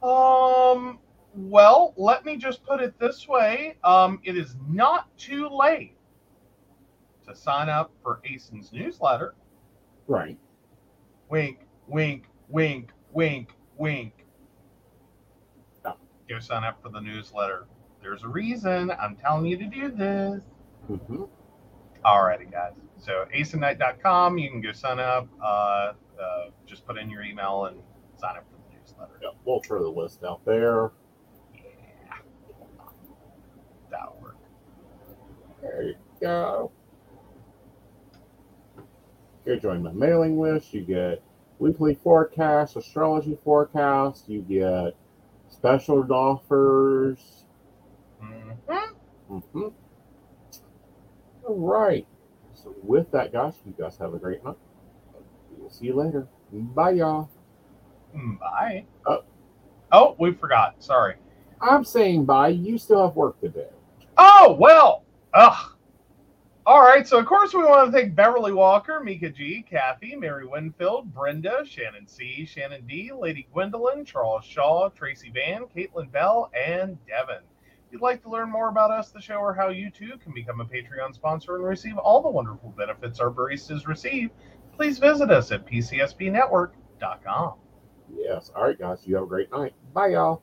Um, well, let me just put it this way. Um, it is not too late to sign up for Aeson's newsletter. Right. Wink, wink, wink, wink, wink. Oh. Go sign up for the newsletter. There's a reason I'm telling you to do this. hmm Alrighty, guys. So aesonknight.com, you can go sign up. Uh, uh, just put in your email and sign up for the newsletter. Yeah, we'll throw the list out there. Yeah. That'll work. There you go. You join my mailing list. You get weekly forecasts, astrology forecasts. You get special offers. Mhm. hmm All right. So with that, guys, you guys have a great night. We'll see you later. Bye, y'all. Bye. Oh. oh, we forgot. Sorry. I'm saying bye. You still have work to do. Oh, well. Ugh. All right. So, of course, we want to thank Beverly Walker, Mika G, Kathy, Mary Winfield, Brenda, Shannon C, Shannon D, Lady Gwendolyn, Charles Shaw, Tracy Vann, Caitlin Bell, and Devin. You'd like to learn more about us, the show, or how you too can become a Patreon sponsor and receive all the wonderful benefits our baristas receive, please visit us at pcsbnetwork.com. Yes. All right, guys. You have a great night. Bye, y'all.